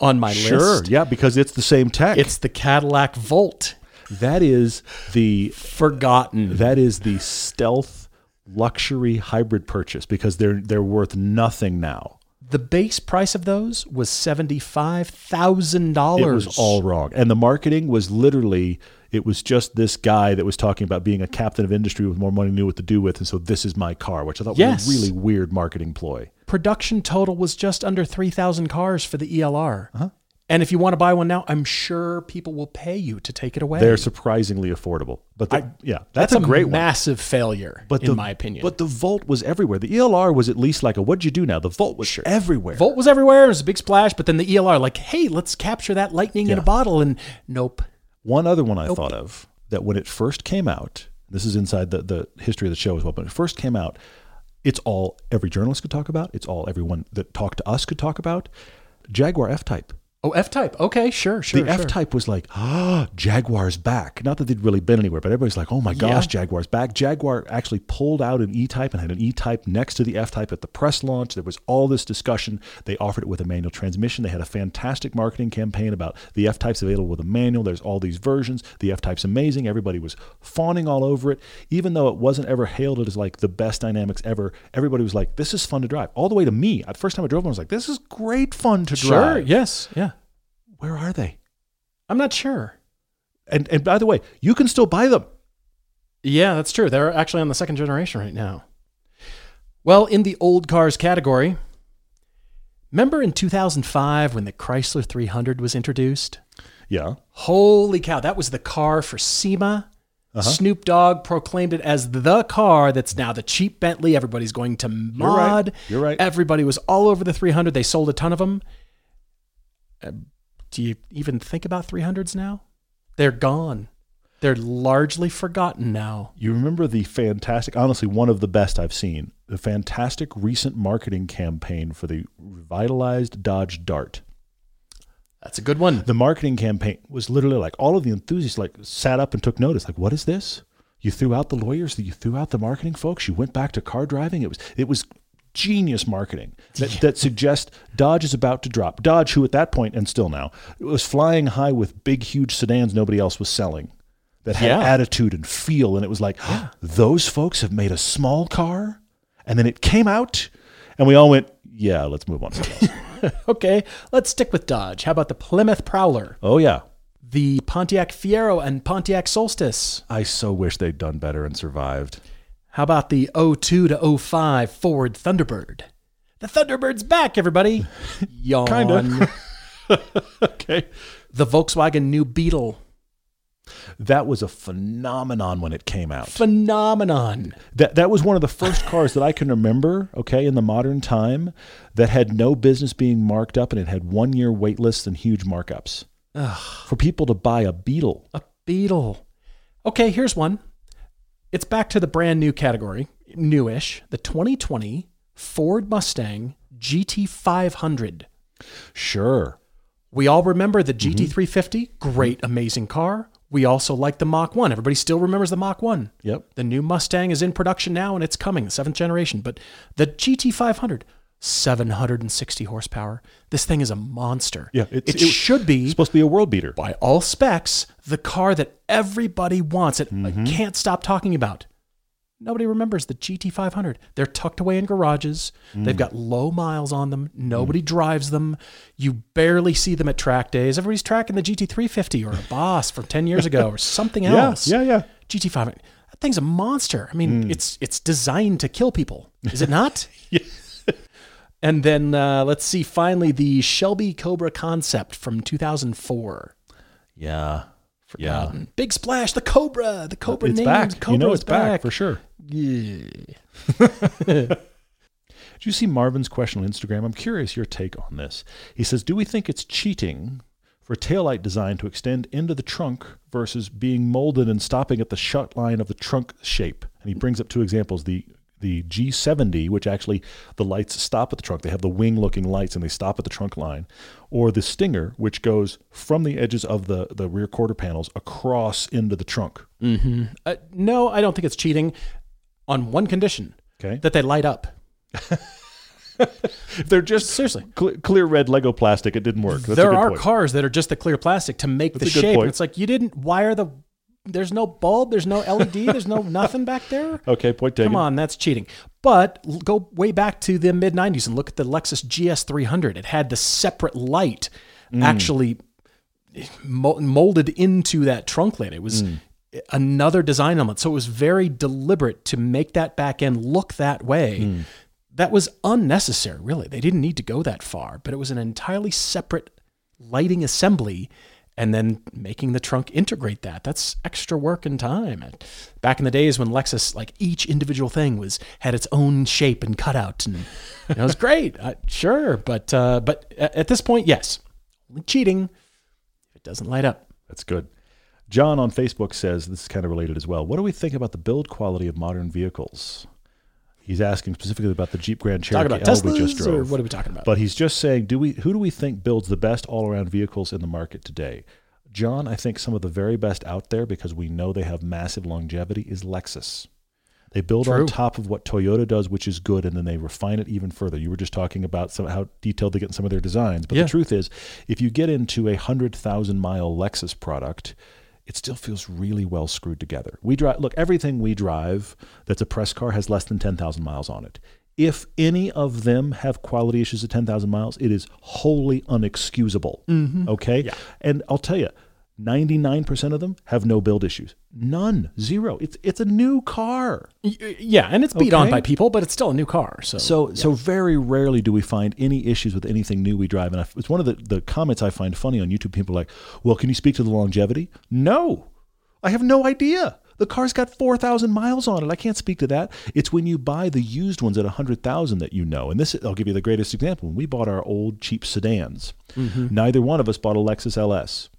on my
Sure.
list.
Sure, yeah, because it's the same tech.
It's the Cadillac Volt.
that is the
Forgotten.
That is the stealth luxury hybrid purchase because they're they're worth nothing now.
The base price of those was $75,000.
It was all wrong. And the marketing was literally it was just this guy that was talking about being a captain of industry with more money knew what to do with and so this is my car, which I thought
Yes.
was a really weird marketing ploy.
production total was just under 3,000 cars for the ELR.
Uh-huh.
And if you want to buy one now, I'm sure people will pay you to take it away.
They're surprisingly affordable. But the, yeah, that's,
That's
a great one.
massive failure,
But
in
the,
my opinion.
But the Volt was everywhere. The ELR was at least like a what'd you do now? The Volt was everywhere.
Volt was everywhere. It was a big splash. But then the ELR, like, hey, let's capture that lightning in a bottle. And nope.
One other one I thought of that when it first came out, this is inside the, the history of the show as well, but when it first came out, it's all every journalist could talk about. It's all everyone that talked to us could talk about. Jaguar F Type.
Oh, F Type. Okay, sure, sure.
the
sure.
F Type was like, ah, Jaguar's back. Not that they'd really been anywhere, but everybody's like, oh my gosh, Jaguar's back. Jaguar actually pulled out an E Type and had an E Type next to the F Type at the press launch. There was all this discussion. They offered it with a manual transmission. They had a fantastic marketing campaign about the F Type's available with a manual. There's all these versions. The F Type's amazing. Everybody was fawning all over it. Even though it wasn't ever hailed as like the best dynamics ever, everybody was like, this is fun to drive. All the way to me. The first time I drove one, I was like, this is great fun to drive. Sure.
Yes. Yeah.
Where are they?
I'm not sure.
And and by the way, you can still buy them.
Yeah, that's true. They're actually on the second generation right now. Well, in the old cars category, remember in 2005 when the Chrysler 300 was introduced?
Yeah.
Holy cow, that was the car for SEMA.
Uh-huh.
Snoop Dogg proclaimed it as the car that's now the cheap Bentley. Everybody's going to mod.
right. You're right.
Everybody was all over the 300. They sold a ton of them. Do you even think about 300s now? They're gone. They're largely forgotten now.
You remember the fantastic, honestly, one of the best I've seen, the fantastic recent marketing campaign for the revitalized Dodge Dart.
That's a good one.
The marketing campaign was literally like all of the enthusiasts like sat up and took notice. Like, what is this? You threw out the lawyers, you threw out the marketing folks, you went back to car driving. It was it was genius marketing that, that suggests Dodge is about to drop. Dodge, who at that point and still now was flying high with big, huge sedans nobody else was selling that had
Yeah.
attitude and feel. And it was like, those folks have made a small car. And then it came out, and we all went, yeah, let's move on. to something else."
Okay, let's stick with Dodge. How about the Plymouth Prowler,
oh, yeah.
the Pontiac Fiero, and Pontiac Solstice?
I so wish they'd done better and survived.
How about the 02 to 05 Ford Thunderbird? The Thunderbird's back, everybody. Yawn.
Kinda. Okay.
The Volkswagen New Beetle.
That was a phenomenon when it came out.
Phenomenon.
That that was one of the first cars that I can remember, okay, in the modern time that had no business being marked up and it had one year wait lists and huge markups. For people to buy a Beetle.
A Beetle. Okay, here's one. It's back to the brand new category, newish. The 2020 Ford Mustang GT500.
Sure.
We all remember the mm-hmm. GT350, great, amazing car. We also like the Mach 1. Everybody still remembers the Mach 1.
Yep.
The new Mustang is in production now and it's coming, the seventh generation. But the GT500, 760 horsepower. This thing is a monster.
Yeah, it's-
it,
it-
should be,
It's supposed to be a world beater.
by all specs, the car that everybody wants, It
Mm-hmm.
Can't stop talking about. Nobody remembers the GT500. They're tucked away in garages.
Mm.
They've got low miles on them. Nobody drives them. You barely see them at track days. Everybody's tracking the GT350 or a Boss from 10 years ago or something
Yeah,
else.
yeah, yeah.
GT500. That thing's a monster. I mean,
Mm.
it's it's designed to kill people. Is it not? And then uh, let's see. Finally, the Shelby Cobra concept from 2004.
Yeah. Yeah.
Big splash. The Cobra. The Cobra
It's back. You know it's back. for sure.
Yeah.
Did you see Marvin's question on Instagram? I'm curious your take on this. He says, Do we think it's cheating for taillight design to extend into the trunk versus being molded and stopping at the shut line of the trunk shape? And he brings up two examples the the G70, which actually the lights stop at the trunk. They have the wing looking lights and they stop at the trunk line. Or the Stinger, which goes from the edges of the, the rear quarter panels across into the trunk.
Uh, no, I don't think it's cheating. On one condition,
Okay.
that they light up.
If they're just
Seriously.
cle- clear red Lego plastic, it didn't work. That's
there are
point.
cars that are just the clear plastic to make
That's
the shape. And it's like you didn't wire the. There's no bulb. There's no LED. there's no nothing back there.
Okay, point taken.
Come on, that's cheating. But go way back to the mid 90s and look at the Lexus GS300. It had the separate light mm. actually eh, molded into that trunk lid. It was mm. another design element. So it was very deliberate to make that back end look that way. Mm. That was unnecessary, really. They didn't need to go that far, but it was an entirely separate lighting assembly and then making the trunk integrate that. That's extra work and time. And back in the days when Lexus, like each individual thing was had its own shape and cutout, and it was great. Uh, sure, but uh, but at this point, yes, only cheating if it doesn't light up.
That's good. John on Facebook says this is kind of related as well. What do we think about the build quality of modern vehicles? He's asking specifically about the Jeep Grand Cherokee
Talking about
L
Teslas,
we just drove.
or what are we talking about?
But he's just saying, do we who do we think builds the best all-around vehicles in the market today? John, I think some of the very best out there because we know they have massive longevity is Lexus. They build
True.
on top of what Toyota does, which is good, and then they refine it even further. You were just talking about some, how detailed they get in some of their designs, but
Yeah.
the truth is, if you get into a hundred thousand mile Lexus product, it still feels really well screwed together. We drive look everything we drive that's a press car has less than ten thousand miles on it. If any of them have quality issues at ten thousand miles, it is wholly unexcusable. Mm-hmm. Okay,
Yeah.
and I'll tell you. 99% of them have no build issues. None. Zero. It's it's a new car.
Yeah, and it's beat on by people, but it's still a new car. So,
So so very rarely do we find any issues with anything new we drive. And I, it's one of the, the comments I find funny on YouTube. People are like, well, can you speak to the longevity? No, I have no idea. The car's got 4,000 miles on it. I can't speak to that. It's when you buy the used ones at 100,000 that you know. And this, I'll give you the greatest example. When we bought our old cheap sedans, mm-hmm. neither one of us bought a Lexus LS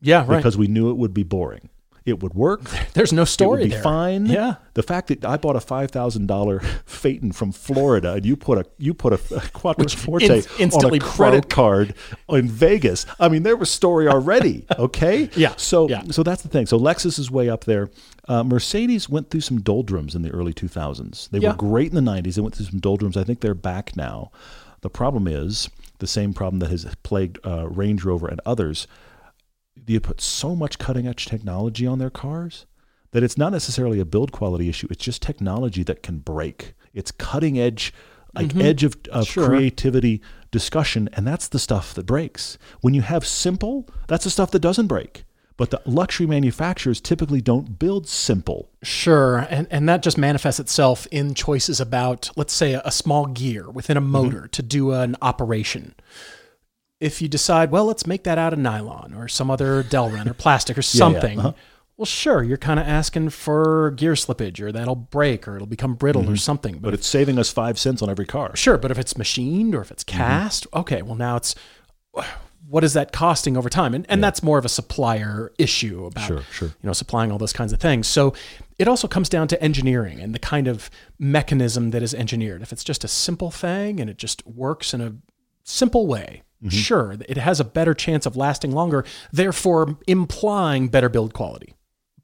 yeah, right.
because we knew it would be boring. It would work.
There's no story.
It would be
there.
fine.
Yeah.
The fact that I bought a five thousand dollar Phaeton from Florida and you put a you put a, a Quattroporte
in-
on a credit card in Vegas. I mean, there was story already. Okay.
Yeah.
So
Yeah.
so that's the thing. So Lexus is way up there. Uh, Mercedes went through some doldrums in the early two thousands. They
Yeah.
were great in the nineties. They went through some doldrums. I think they're back now. The problem is the same problem that has plagued uh, Range Rover and others you put so much cutting edge technology on their cars that it's not necessarily a build quality issue. It's just technology that can break. It's cutting edge, like edge of, of
Sure.
creativity discussion, and that's the stuff that breaks. When you have simple, that's the stuff that doesn't break. But the luxury manufacturers typically don't build simple.
Sure, and and that just manifests itself in choices about, let's say, a, a small gear within
Mm-hmm.
a motor to do an operation. If you decide, well, let's make that out of nylon or some other Delrin or plastic or
yeah,
something,
uh-huh.
well, sure, you're kind of asking for gear slippage or that'll break or it'll become brittle or something. But,
Mm-hmm. But it's saving us five cents on every car.
Sure, but if it's machined or if it's
Mm-hmm.
cast, okay, well now it's what is that costing over time? And and that's more of a supplier issue about
Sure, sure.
you know supplying all those kinds of things. So it also comes down to engineering and the kind of mechanism that is engineered. If it's just a simple thing and it just works in a simple way,
Mm-hmm.
sure, it has a better chance of lasting longer, therefore implying better build quality.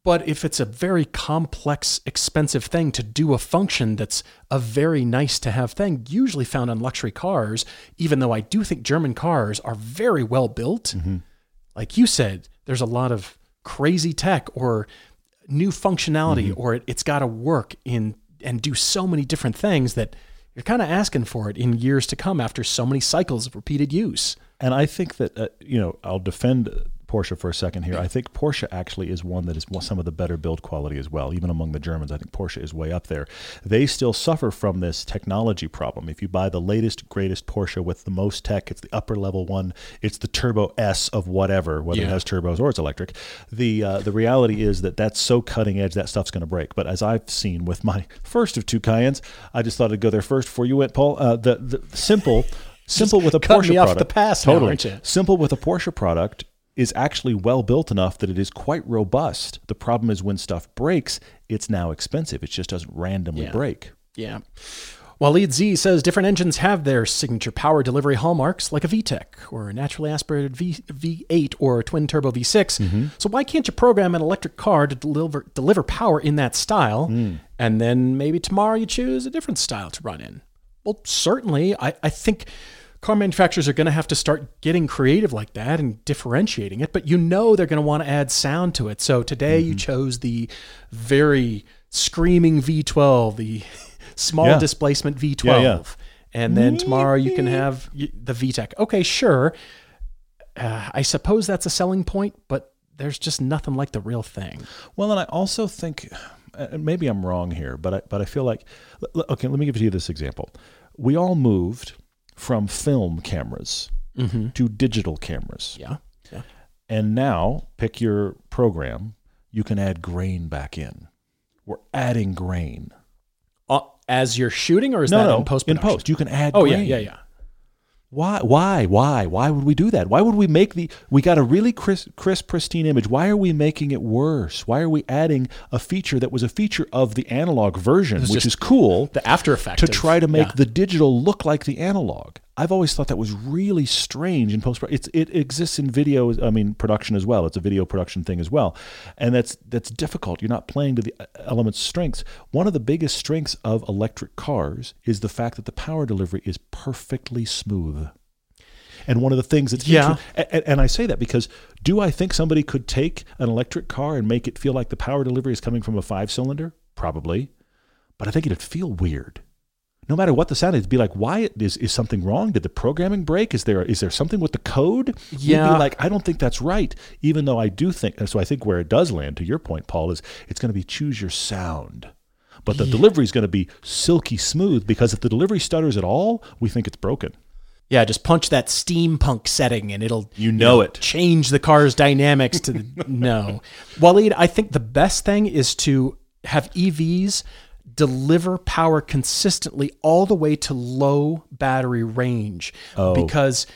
But if it's a very complex, expensive thing to do a function that's a very nice to have thing, usually found on luxury cars, even though I do think German cars are very well built, like you said, there's a lot of crazy tech or new functionality, or it, it's got to work in and do so many different things that you're kind of asking for it in years to come after so many cycles of repeated use.
And I think that uh, you know I'll defend Porsche for a second here. I think Porsche actually is one that is some of the better build quality as well. Even among the Germans, I think Porsche is way up there. They still suffer from this technology problem. If you buy the latest, greatest Porsche with the most tech, it's the upper level one. It's the Turbo S of whatever, whether it has turbos or it's electric. The uh, the reality is that that's so cutting edge that stuff's going to break. But as I've seen with my first of two Cayennes, I just thought I'd go there first before you went, Paul. Uh, the the simple. Simple with a Porsche product.
the now,
totally. Simple with a Porsche product is actually well built enough that it is quite robust. The problem is when stuff breaks, it's now expensive. It just doesn't randomly
Yeah.
break.
Yeah. While Lead Z says different engines have their signature power delivery hallmarks, like a VTEC or a naturally aspirated v, V8 or a twin turbo V6. Mm-hmm. So why can't you program an electric car to deliver deliver power in that style, hmm. and then maybe tomorrow you choose a different style to run in? Well, certainly, I, I think car manufacturers are going to have to start getting creative like that and differentiating it, but you know they're going to want to add sound to it. So today you chose the very screaming V12, the small
Yeah.
displacement V12.
Yeah, yeah.
And then tomorrow you can have the VTEC. Okay, sure. Uh, I suppose that's a selling point, but there's just nothing like the real thing.
Well, and I also think maybe I'm wrong here, but I, but I feel like okay. Let me give you this example. We all moved from film cameras to digital cameras.
Yeah. Yeah.
And now, pick your program, you can add grain back in. We're adding grain.
Uh, as you're shooting, or is
no,
that
no,
in post?
in post. You can add
Oh yeah, yeah, yeah.
Why? Why? Why? Why would we do that? Why would we make the? We got a really crisp, crisp, pristine image. Why are we making it worse? Why are we adding a feature that was a feature of the analog version, which is cool,
The After Effect
to try to make
yeah.
the digital look like the analog? I've always thought that was really strange in post. It's it exists in video. I mean, production as well. It's a video production thing as well, and that's that's difficult. You're not playing to the uh, element's strengths. One of the biggest strengths of electric cars is the fact that the power delivery is perfectly smooth. And one of the things that's
Yeah.
and, and I say that because do I think somebody could take an electric car and make it feel like the power delivery is coming from a five cylinder? Probably, but I think it'd feel weird. No matter what the sound is, be like, why is is something wrong? Did the programming break? Is there is there something with the code? We'd be
Yeah.
like I don't think that's right. Even though I do think, and so I think where it does land, to your point, Paul, is it's going to be choose your sound. But the delivery is going to be silky smooth because if the delivery stutters at all, we think it's broken.
Yeah, just punch that steampunk setting and it'll
You know it.
change the car's dynamics to the no. Waleed, I think the best thing is to have EVs deliver power consistently all the way to low battery range
Oh.
because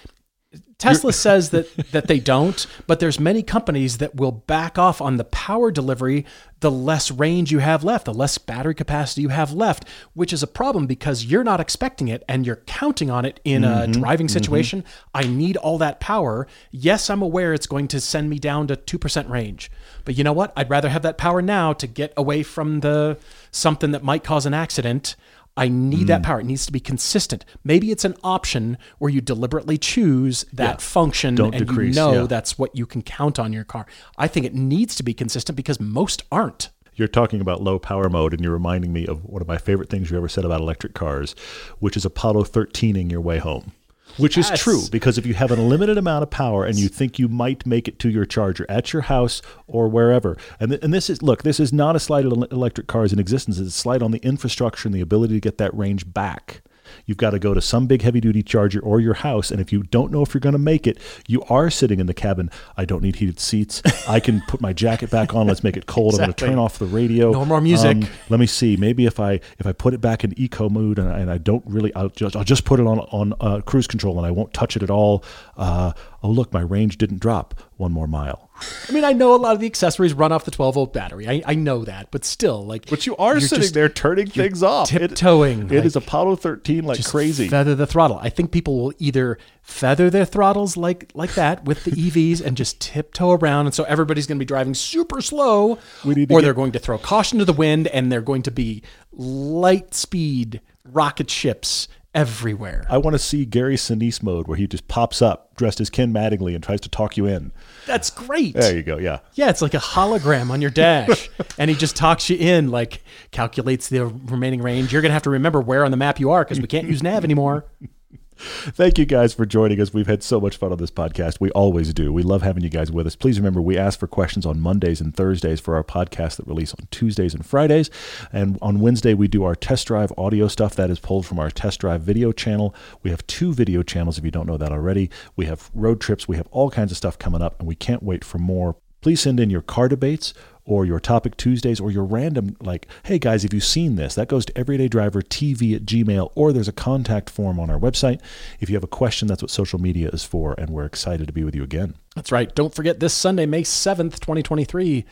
Tesla says that that they don't, but there's many companies that will back off on the power delivery the less range you have left, the less battery capacity you have left, which is a problem because you're not expecting it and you're counting on it in a mm-hmm. driving mm-hmm. situation. I need all that power. Yes, I'm aware it's going to send me down to 2% range. But you know what? I'd rather have that power now to get away from the something that might cause an accident. I need
Mm.
that power. It needs to be consistent. Maybe it's an option where you deliberately choose that function
Don't
and
decrease,
you know
yeah.
that's what you can count on your car. I think it needs to be consistent because most aren't.
You're talking about low power mode, and you're reminding me of one of my favorite things you ever said about electric cars, which is Apollo 13ing your way home. Which is true because if you have an unlimited amount of power and you think you might make it to your charger at your house or wherever, and, th- and this is look, this is not a slight on electric cars in existence. It's a slight on the infrastructure and the ability to get that range back. You've got to go to some big heavy duty charger or your house. And if you don't know if you're going to make it, you are sitting in the cabin. I don't need heated seats. I can put my jacket back on. Let's make it cold. I'm going to turn off the radio.
No more music.
Um, let me see. Maybe if I if I put it back in eco mode and I, and I don't really, I'll just I'll just put it on on uh, cruise control and I won't touch it at all. Uh, oh look, my range didn't drop one more mile.
I mean, I know a lot of the accessories run off the 12 volt battery. I, I know that, but still, like,
But you are sitting
just
there turning things off. It-
tiptoeing,
It is
like-
Apollo 13 like
just
crazy.
Feather the throttle. I think people will either feather their throttles like like that with the EVs and just tiptoe around, and so everybody's going to be driving super slow,
We need
or
get-
they're going to throw caution to the wind, and they're going to be light speed rocket ships everywhere.
I want to see Gary Sinise mode where he just pops up dressed as Ken Mattingly and tries to talk you in.
That's great.
There you go. Yeah.
Yeah, it's like a hologram on your dash, and he just talks you in, like calculates the remaining range. You're gonna have to remember where on the map you are because we can't use nav anymore.
Thank you guys for joining us. We've had so much fun on this podcast. We always do. We love having you guys with us. Please remember, we ask for questions on Mondays and Thursdays for our podcast that release on Tuesdays and Fridays. And on Wednesday, we do our test drive audio stuff that is pulled from our test drive video channel. We have two video channels if you don't know that already. We have road trips. We have all kinds of stuff coming up, and we can't wait for more. Please send in your car debates or your topic Tuesdays or your random, like, hey guys, have you seen this? That goes to everydaydrivertv at gmail, or there's a contact form on our website. If you have a question, that's what social media is for, and we're excited to be with you again.
That's right. Don't forget this Sunday, May seventh, twenty twenty three,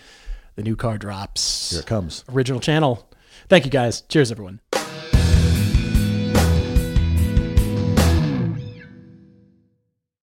the new car drops.
Here it comes.
Original channel. Thank you guys. Cheers, everyone.